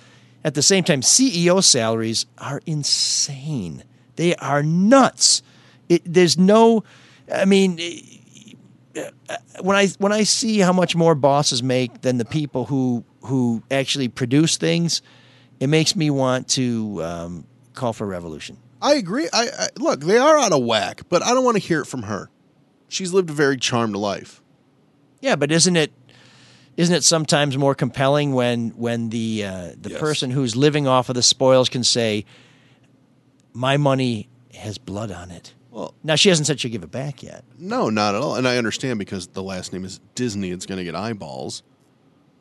at the same time, CEO salaries are insane. They are nuts. It, there's no, I mean, uh, when I when I see how much more bosses make than the people who who actually produce things, it makes me want to um, call for revolution. I agree. I, I look, they are out of whack, but I don't want to hear it from her. She's lived a very charmed life. Yeah, but isn't it isn't it sometimes more compelling when when the uh, the Yes. person who's living off of the spoils can say, "My money has blood on it." Well, now she hasn't said she'll give it back yet. No, not at all. And I understand because the last name is Disney, it's going to get eyeballs.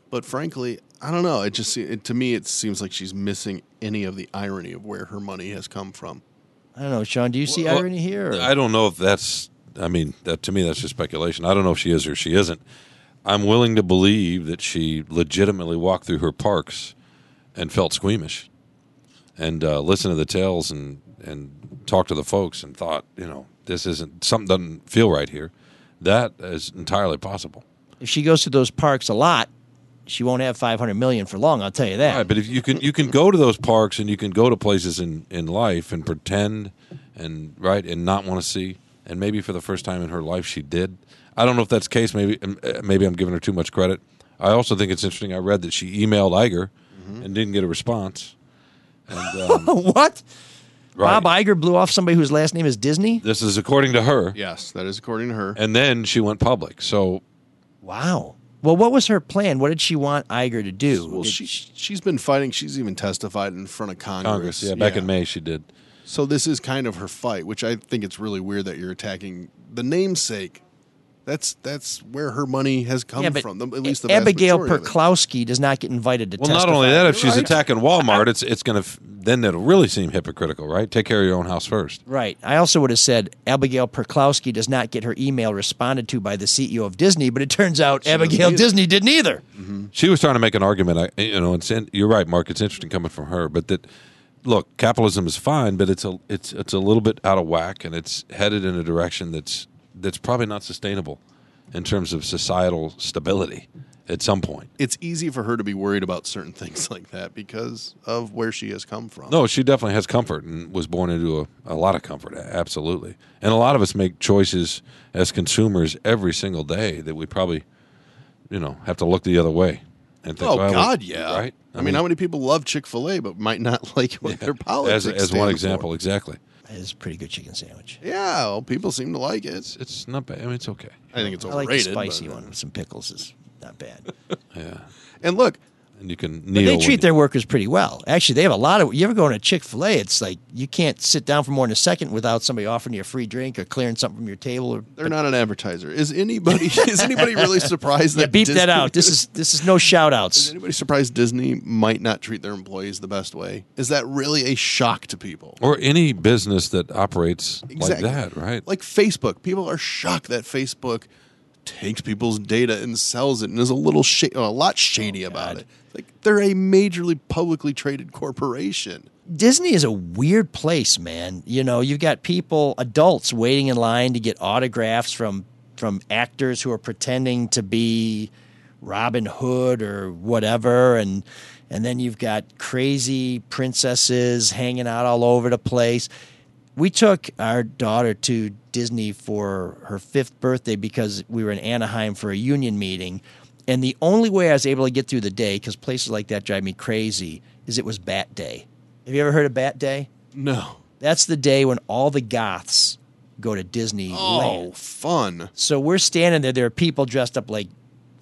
But frankly, I don't know. It just it, to me it seems like she's missing any of the irony of where her money has come from. I don't know, Shawn. Do you see Well, irony here? or- I don't know if that's. I mean, that to me that's just speculation. I don't know if she is or she isn't. I'm willing to believe that she legitimately walked through her parks and felt squeamish, and uh, listened to the tales and and talked to the folks and thought, you know, this isn't something doesn't feel right here. That is entirely possible. If she goes to those parks a lot, she won't have five hundred million for long. I'll tell you that. Right, but if you can you can go to those parks and you can go to places in, in life and pretend and right and not want to see and maybe for the first time in her life she did. I don't know if that's the case. Maybe uh, maybe I'm giving her too much credit. I also think it's interesting. I read that she emailed Iger and didn't get a response. And um, what? Right. Bob Iger blew off somebody whose last name is Disney. this is according to her. Yes, that is according to her. And then she went public. So Wow. Well, what was her plan? What did she want Iger to do? Well, Did she she's been fighting. She's even testified in front of Congress. Congress, yeah, back in May she did. So this is kind of her fight, which I think it's really weird that you're attacking the namesake. That's that's where her money has come yeah, from. The, at least the Abigail majority of it. Perklowski does not get invited to Well, testify. not only that, if she's Right. attacking Walmart, it's it's going to then it'll really seem hypocritical, right? Take care of your own house first. Right. I also would have said Abigail Perklowski does not get her email responded to by the CEO of Disney, but it turns out Abigail either. Disney didn't either. Mm-hmm. She was trying to make an argument. I, you know, it's in, you're right, Marc. It's interesting coming from her, but that look, capitalism is fine, but it's a it's it's a little bit out of whack, and it's headed in a direction that's that's probably not sustainable in terms of societal stability at some point. It's easy for her to be worried about certain things like that because of where she has come from. No, she definitely has comfort and was born into a, a lot of comfort. Absolutely, and a lot of us make choices as consumers every single day that we probably, you know, have to look the other way and think. Oh well, God, yeah. right. I, mean, how many people love Chick Fil A but might not like what their politics as as one for? example, exactly. It is a pretty good chicken sandwich. Yeah, well, people seem to like it. It's, It's not bad. I mean, it's okay. I think it's I like the spicy but- one with some pickles. is not bad. Yeah, And look, and you can But they treat you- their workers pretty well. Actually, they have a lot of. You ever go to Chick Fil A? It's like you can't sit down for more than a second without somebody offering you a free drink or clearing something from your table. Or they're not an advertiser. Is anybody is anybody really surprised that yeah, beep that out. This is this is no shout outs. Is anybody surprised Disney might not treat their employees the best way? Is that really a shock to people? or any business that operates Exactly. like that, right? Like Facebook, people are shocked that Facebook takes people's data and sells it and is a little sh- a lot shady oh, about it. Like they're a majorly publicly traded corporation. Disney is a weird place, man. You know, you've got people, adults, waiting in line to get autographs from from actors who are pretending to be Robin Hood or whatever, and and then you've got crazy princesses hanging out all over the place. We took our daughter to Disney for her fifth birthday because we were in Anaheim for a union meeting. And the only way I was able to get through the day, because places like that drive me crazy, is it was Bat Day. Have you ever heard of Bat Day? No. That's the day when all the goths go to Disney. Oh, fun. So we're standing there. There are people dressed up like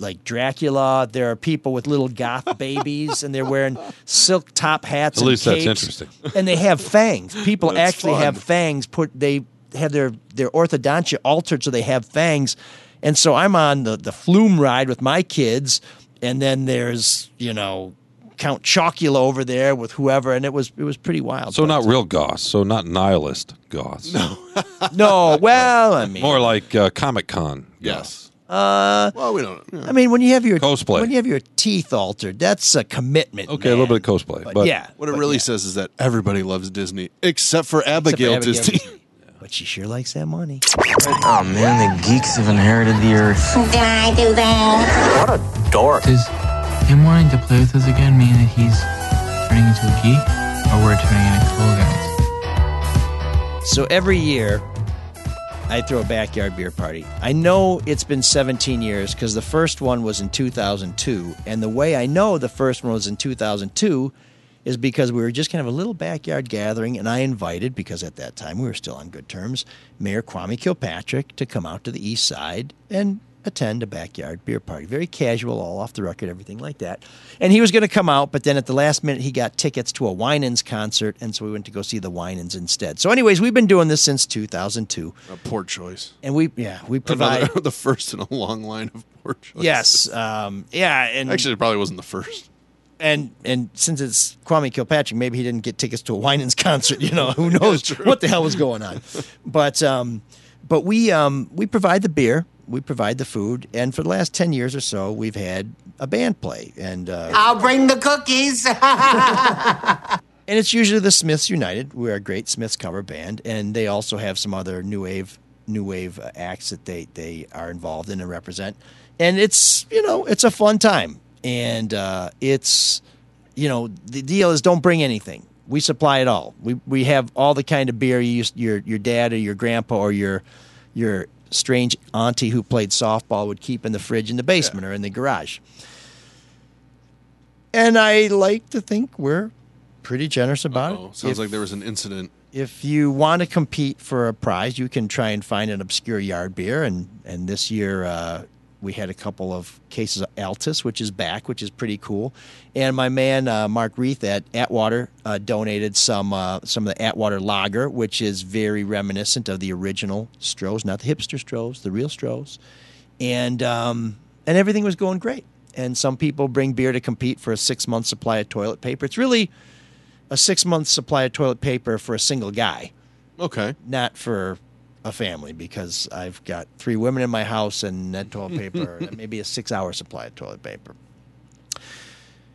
like Dracula. There are people with little goth babies, and they're wearing silk top hats. At and least that's interesting. And they have fangs. People That's actually fun. have fangs. Put they have their their orthodontia altered so they have fangs. And so I'm on the the flume ride with my kids, and then there's you know Count Chocula over there with whoever, and it was it was pretty wild. So not real goths. So not nihilist goths. No. no, well, I mean, More like uh, Comic Con. Yes. Uh, well, we don't. I mean, when you have your Cosplay. when you have your teeth altered, that's a commitment. Okay, a little bit of cosplay, but, yeah, What it but really yeah. says is that everybody loves Disney except for Except for Abigail, Abigail Disney. But she sure likes that money. Oh man, the geeks have inherited the earth. Did I do that? What a dork. Does him wanting to play with us again mean that he's turning into a geek? Or we're turning into cool guys? So every year, I throw a backyard beer party. I know it's been 17 years because the first one was in 2002, and the way I know the first one was in 2002 is because we were just kind of a little backyard gathering, and I invited, because at that time we were still on good terms, Mayor Kwame Kilpatrick to come out to the east side and attend a backyard beer party. Very casual, all off the record, everything like that. And he was going to come out, but then at the last minute he got tickets to a Winans concert, and so we went to go see the Winans instead. So, anyways, we've been doing this since 2002, A poor choice. and we yeah we provide Another, the first in a long line of poor choices. yes um, yeah and Actually, it probably wasn't the first. And and since it's Kwame Kilpatrick, maybe he didn't get tickets to a Winans concert. You know, who knows what the hell was going on? But um, but we um, we provide the beer, we provide the food, and for the last ten years or so, we've had a band play, and uh, I'll bring the cookies. and it's usually the Smiths United. We're a great Smiths cover band, and they also have some other new wave new wave uh, acts that they they are involved in and represent. And it's you know it's a fun time, and uh, it's you know the deal is don't bring anything. We supply it all. We we have all the kind of beer you used, your your dad or your grandpa or your your strange auntie who played softball would keep in the fridge in the basement or in the garage. And I like to think we're pretty generous about Oh, it. sounds If- like there was an incident. if you want to compete for a prize, you can try and find an obscure yard beer. And and this year uh, we had a couple of cases of Altes, which is back, which is pretty cool. And my man uh, Mark Rieth at Atwater uh, donated some uh, some of the Atwater Lager, which is very reminiscent of the original Strohs, not the hipster Strohs, the real Strohs. And um, and everything was going great. And some people bring beer to compete for a six month supply of toilet paper. It's really a six month supply of toilet paper for a single guy, Okay. not for a family, because I've got three women in my house and that toilet paper, and maybe a six hour supply of toilet paper.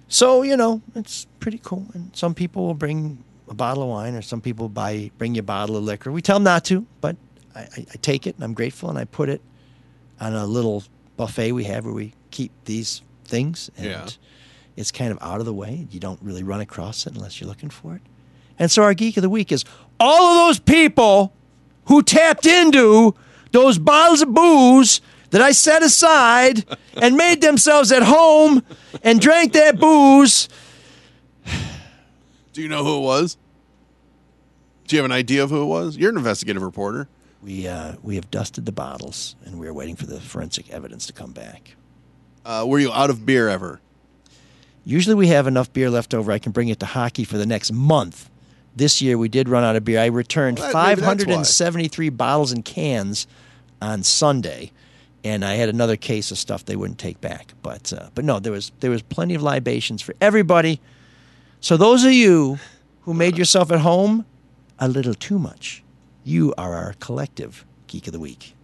So, you know, it's pretty cool. And some people will bring a bottle of wine or some people buy bring you a bottle of liquor. We tell them not to, but I, I, I take it and I'm grateful and I put it on a little buffet we have where we keep these things. And Yeah. it's kind of out of the way. You don't really run across it unless you're looking for it. And so our geek of the week is all of those people who tapped into those bottles of booze that I set aside and made themselves at home and drank that booze. Do you know who it was? Do you have an idea of who it was? You're an investigative reporter. We uh, we have dusted the bottles and we're waiting for the forensic evidence to come back. Uh, were you out of beer ever? Usually we have enough beer left over. I can bring it to hockey for the next month. This year we did run out of beer. I returned Well, that- maybe that's why. 573 bottles and cans on Sunday, and I had another case of stuff they wouldn't take back. But uh, but no, there was there was plenty of libations for everybody. So those of you who made yourself at home a little too much, you are our collective geek of the week.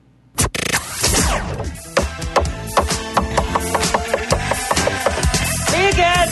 Bigot!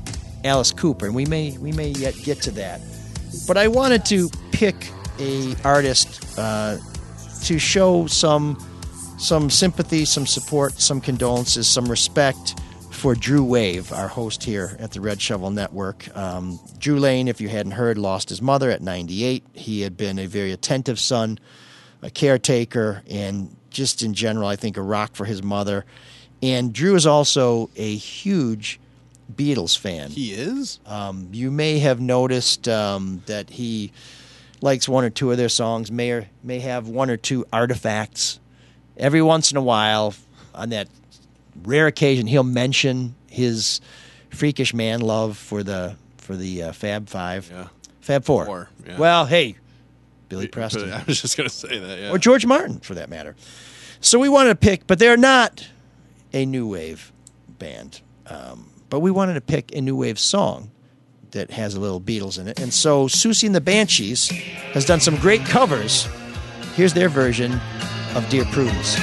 Alice Cooper, and we may we may yet get to that. But I wanted to pick a artist uh, to show some some sympathy, some support, some condolences, some respect for Drew Wave, our host here at the Red Shovel Network. Um, Drew Lane, if you hadn't heard, lost his mother at 98. He had been a very attentive son, a caretaker, and just in general, I think a rock for his mother. And Drew is also a huge Beatles fan. He is? Um, you may have noticed um, that he likes one or two of their songs, may, or, may have one or two artifacts. Every once in a while, on that rare occasion, he'll mention his freakish man love for the for the uh, Fab Five, Yeah. Fab Four. Four, yeah. Well, hey, Billy Preston, I was just going to say that. Yeah. or George Martin, for that matter. So we wanted to pick, but they're not a new wave band. Um, but we wanted to pick a new wave song that has a little Beatles in it. And so Siouxsie and the Banshees has done some great covers. Here's their version of Dear Prudence.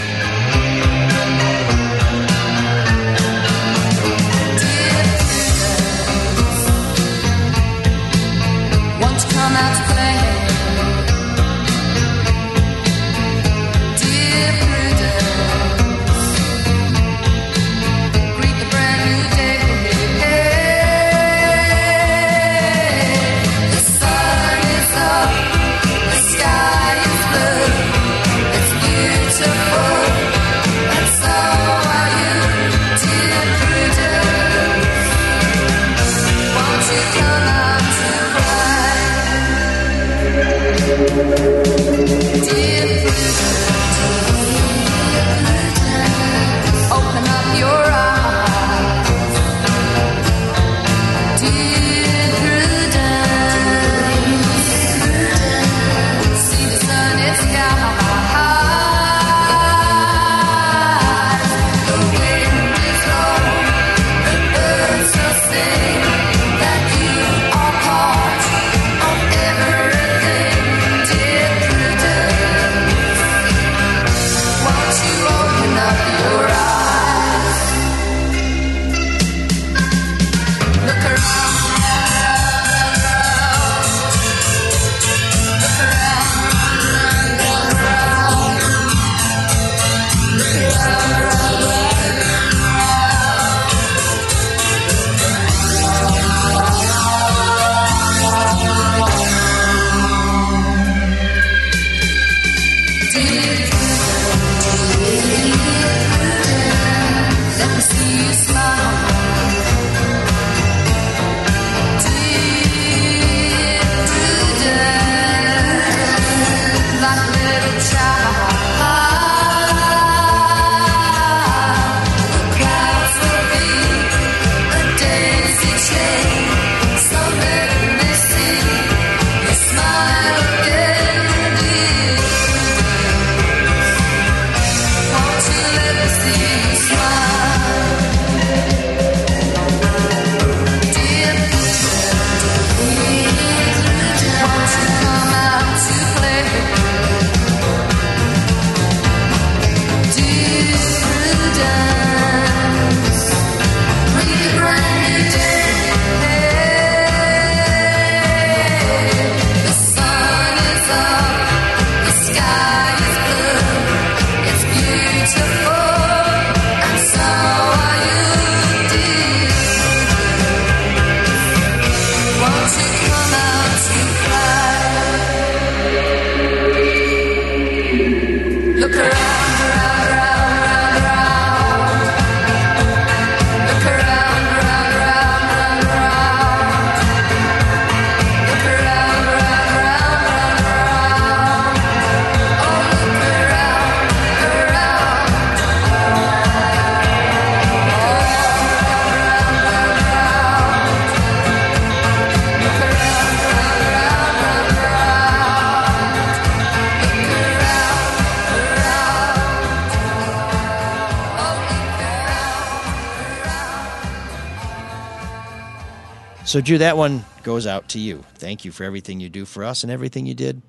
So, Drew, that one goes out to you. Thank you for everything you do for us and everything you did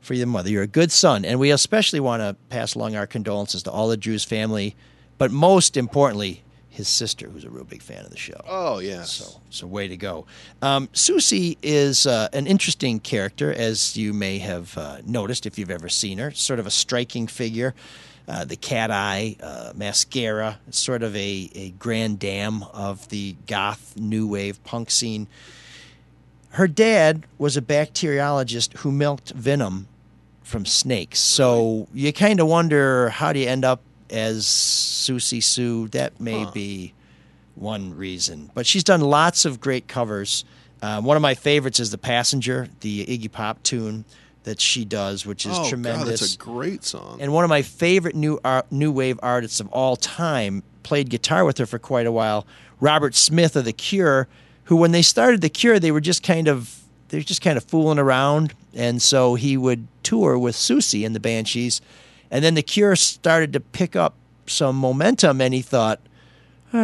for your mother. You're a good son, and we especially want to pass along our condolences to all the Drew's family, but most importantly, his sister, who's a real big fan of the show. Oh yeah. So, so way to go. Um, Siouxsie is uh, an interesting character, as you may have uh, noticed if you've ever seen her. Sort of a striking figure. Uh, the cat eye, uh, mascara, sort of a, a grand dam of the goth new wave punk scene. Her dad was a bacteriologist who milked venom from snakes. So you kind of wonder how do you end up as Siouxsie Sioux? That may be one reason. But she's done lots of great covers. Um, one of my favorites is The Passenger, the Iggy Pop tune that she does, which is oh, tremendous. God, that's a great song. And one of my favorite new art, new wave artists of all time played guitar with her for quite a while. Robert Smith of The Cure, who when they started The Cure, they were just kind of they were just kind of fooling around, and so he would tour with Siouxsie and the Banshees, and then The Cure started to pick up some momentum, and he thought.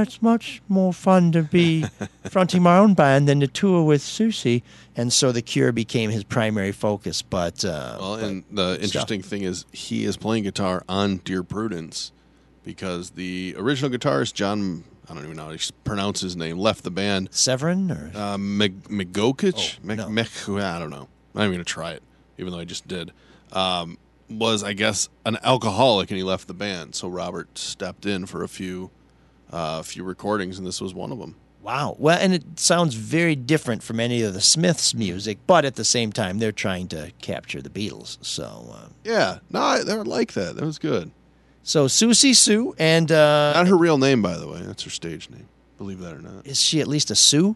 It's much more fun to be fronting my own band than to tour with Siouxsie, and so the Cure became his primary focus. But uh, Well, and the interesting thing is he is playing guitar on Dear Prudence because the original guitarist John I don't even know how to pronounce his name left the band. Severin or uh, Meg-? Oh, Meg- no. Meg- I don't know. I'm even gonna try it, even though I just did. Um, was I guess an alcoholic and he left the band, so Robert stepped in for a few uh, few recordings, and this was one of them. Wow. Well, and it sounds very different from any of the Smiths' music, but at the same time, they're trying to capture the Beatles. So, uh, Yeah, no, I, they were like that. That was good. so Siouxsie Sioux, and uh, Not her real name, by the way. That's her stage name. Believe that or not. is she at least a Sue?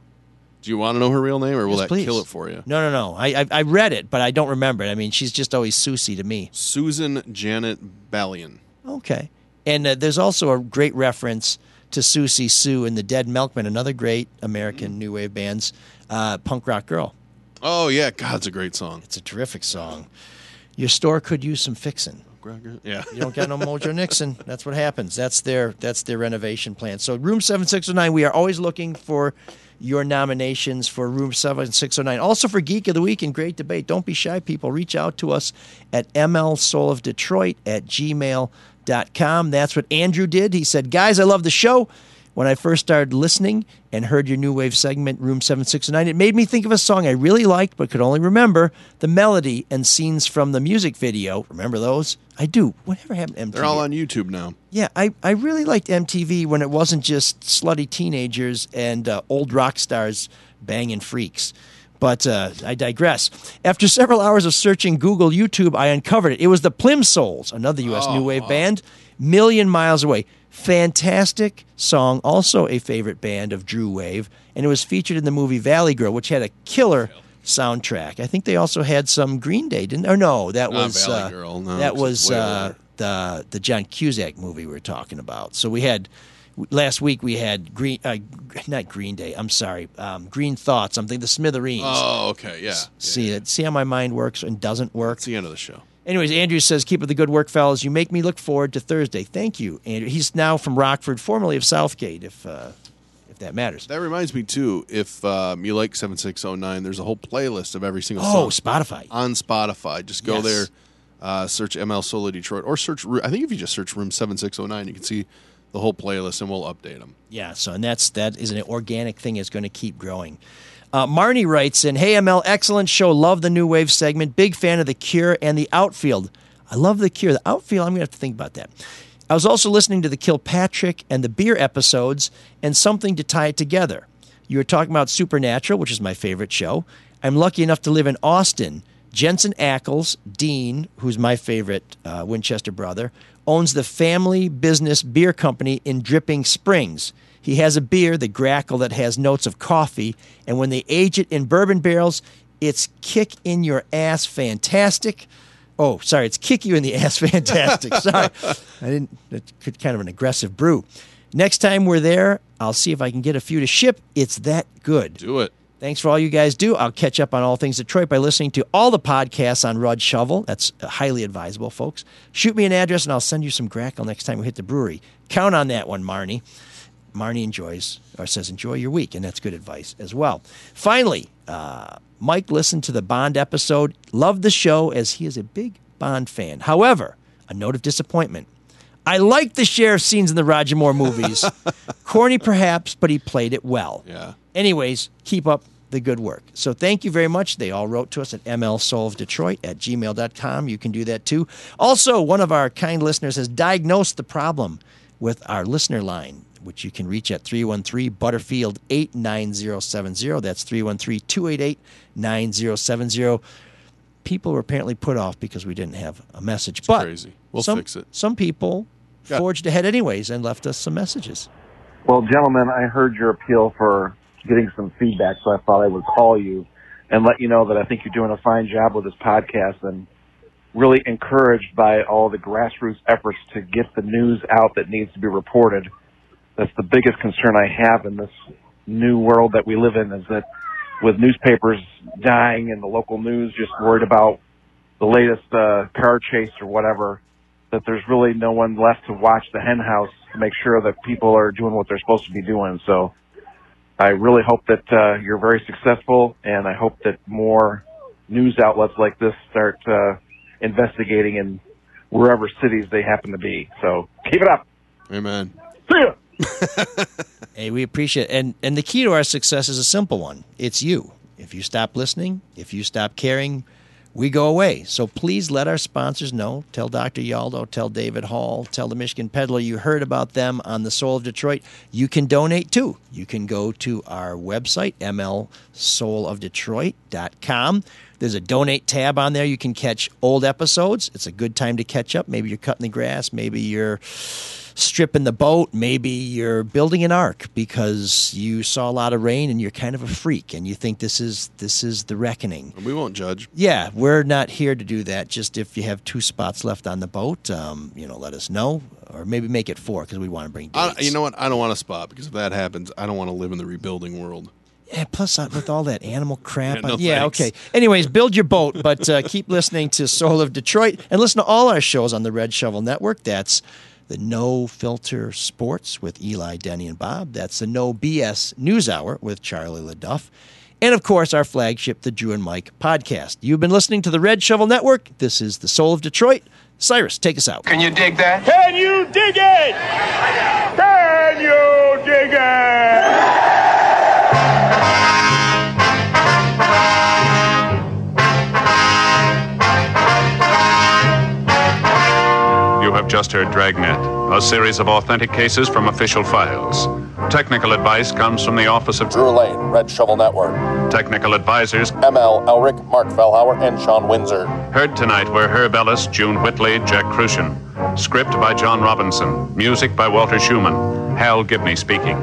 Do you want to know her real name, or will Yes, that please. kill it for you? No, no, no. I, I I read it, but I don't remember it. I mean, she's just always Siouxsie to me. Susan Janet Ballion. Okay. And uh, there's also a great reference to Siouxsie Sioux and the Dead Milkmen, another great American new wave band's uh, punk rock girl. Oh yeah, God, it's a great song. It's a terrific song. Your store could use some fixing. Yeah. You don't got no Mojo Nixon. That's what happens. That's their that's their renovation plan. So room seven six oh nine. We are always looking for your nominations for room seven six oh nine. Also for Geek of the Week and Great Debate. Don't be shy, people. Reach out to us at mlsoulofdetroit at gmail.com. That's what Andrew did. He said, Guys, I love the show. When I first started listening and heard your new wave segment, Room 769, it made me think of a song I really liked but could only remember the melody and scenes from the music video. Remember those? I do. Whatever happened to MTV? They're all on YouTube now. Yeah, I, I really liked MTV when it wasn't just slutty teenagers and uh, old rock stars banging freaks. But uh, I digress. After several hours of searching Google, YouTube, I uncovered it. It was the Plimsouls, another U.S. Oh, new wave band, Million Miles Away. Fantastic song, also a favorite band of Drew Wave, and it was featured in the movie Valley Girl, which had a killer soundtrack. I think they also had some Green Day, didn't? Or no, that Not was Valley uh, Girl, no, that was uh, the the John Cusack movie we were talking about. So we had last week we had Green, uh, not Green Day. I'm sorry, um, Green Thoughts. I'm thinking the Smithereens. Oh, okay, yeah. See it. See how my mind works and doesn't work. It's the end of the show. Anyways, Andrew says, "Keep up the good work, fellas. You make me look forward to Thursday. Thank you, Andrew. He's now from Rockford, formerly of Southgate, if uh, if that matters. That reminds me too. If um, you like seven six zero nine, there's a whole playlist of every single Oh, song Spotify. on Spotify. Just go Yes. there, uh, search ML Solo Detroit, or search. I think if you just search Room seven six zero nine, you can see the whole playlist, and we'll update them. Yeah, so and that's that is an organic thing. It's going to keep growing. Uh, Marnie writes in, "Hey ML, excellent show. Love the new wave segment. Big fan of the Cure and the Outfield. I love the Cure. The Outfield. I'm going to have to think about that. I was also listening to the Kilpatrick and the Beer episodes, and something to tie it together. You were talking about Supernatural, which is my favorite show. I'm lucky enough to live in Austin. Jensen Ackles, Dean, who's my favorite uh, Winchester brother, owns the family business beer company in Dripping Springs. He has a beer, the Grackle, that has notes of coffee, and when they age it in bourbon barrels, it's kick in your ass fantastic. Oh, sorry, it's kick you in the ass fantastic. sorry. I didn't, that's kind of an aggressive brew. Next time we're there, I'll see if I can get a few to ship. It's that good. Do it. Thanks for all you guys do. I'll catch up on all things Detroit by listening to all the podcasts on Red Shovel. That's highly advisable, folks. Shoot me an address and I'll send you some grackle next time we hit the brewery. Count on that one, Marnie. Marnie enjoys or says enjoy your week, and that's good advice as well. Finally, uh, Mike listened to the Bond episode, loved the show as he is a big Bond fan. However, a note of disappointment. I like the sheriff scenes in the Roger Moore movies. Corny perhaps, but he played it well. Yeah. Anyways, keep up the good work. So thank you very much. They all wrote to us at mlsoulofdetroit at gmail.com. You can do that too. Also, one of our kind listeners has diagnosed the problem with our listener line, which you can reach at 313 Butterfield 89070. That's 313 288 9070. People were apparently put off because we didn't have a message. but crazy. We'll some, fix it. Some people Yeah. forged ahead anyways and left us some messages. Well, gentlemen, I heard your appeal for getting some feedback, so I thought I would call you and let you know that I think you're doing a fine job with this podcast and really encouraged by all the grassroots efforts to get the news out that needs to be reported. That's the biggest concern I have in this new world that we live in is that with newspapers dying and the local news just worried about the latest uh, car chase or whatever, that there's really no one left to watch the hen house to make sure that people are doing what they're supposed to be doing. So I really hope that uh, you're very successful, and I hope that more news outlets like this start uh, investigating in wherever cities they happen to be. So keep it up. Amen. See ya. Hey, we appreciate it. And and the key to our success is a simple one. It's you. If you stop listening, if you stop caring, we go away. So please let our sponsors know. Tell Dr. Yaldo, tell David Hall, tell the Michigan Pedaler you heard about them on the Soul of Detroit. You can donate too. You can go to our website, mlsoulofdetroit.com. There's a donate tab on there. You can catch old episodes. It's a good time to catch up. Maybe you're cutting the grass, maybe you're stripping the boat. Maybe you're building an ark because you saw a lot of rain and you're kind of a freak and you think this is this is the reckoning. We won't judge. Yeah, we're not here to do that. Just if you have two spots left on the boat, um, you know, let us know, or maybe make it four because we want to bring I, you know what? I don't want a spot because if that happens, I don't want to live in the rebuilding world. Yeah, plus uh, with all that animal crap. Yeah, no yeah okay. Anyways, build your boat, but uh, keep listening to Soul of Detroit and listen to all our shows on the Red Shovel Network. That's the No Filter Sports with Eli, Denny, and Bob. That's the No BS News Hour with Charlie LeDuff. And of course, our flagship, the Drew and Mike podcast. You've been listening to the Red Shovel Network. This is the Soul of Detroit. Cyrus, take us out. Can you dig that? Can you dig it? Can you dig it? Have just heard Dragnet, a series of authentic cases from official files. Technical advice comes from the office of Drew Lane, Red Shovel Network. Technical advisors ML Elrick, Marc Fellhauer, and Shawn Windsor. Heard tonight were Herb Ellis, June Whitley, Jack Kruschen. Script by John Robinson. Music by Walter Schumann. Hal Gibney speaking.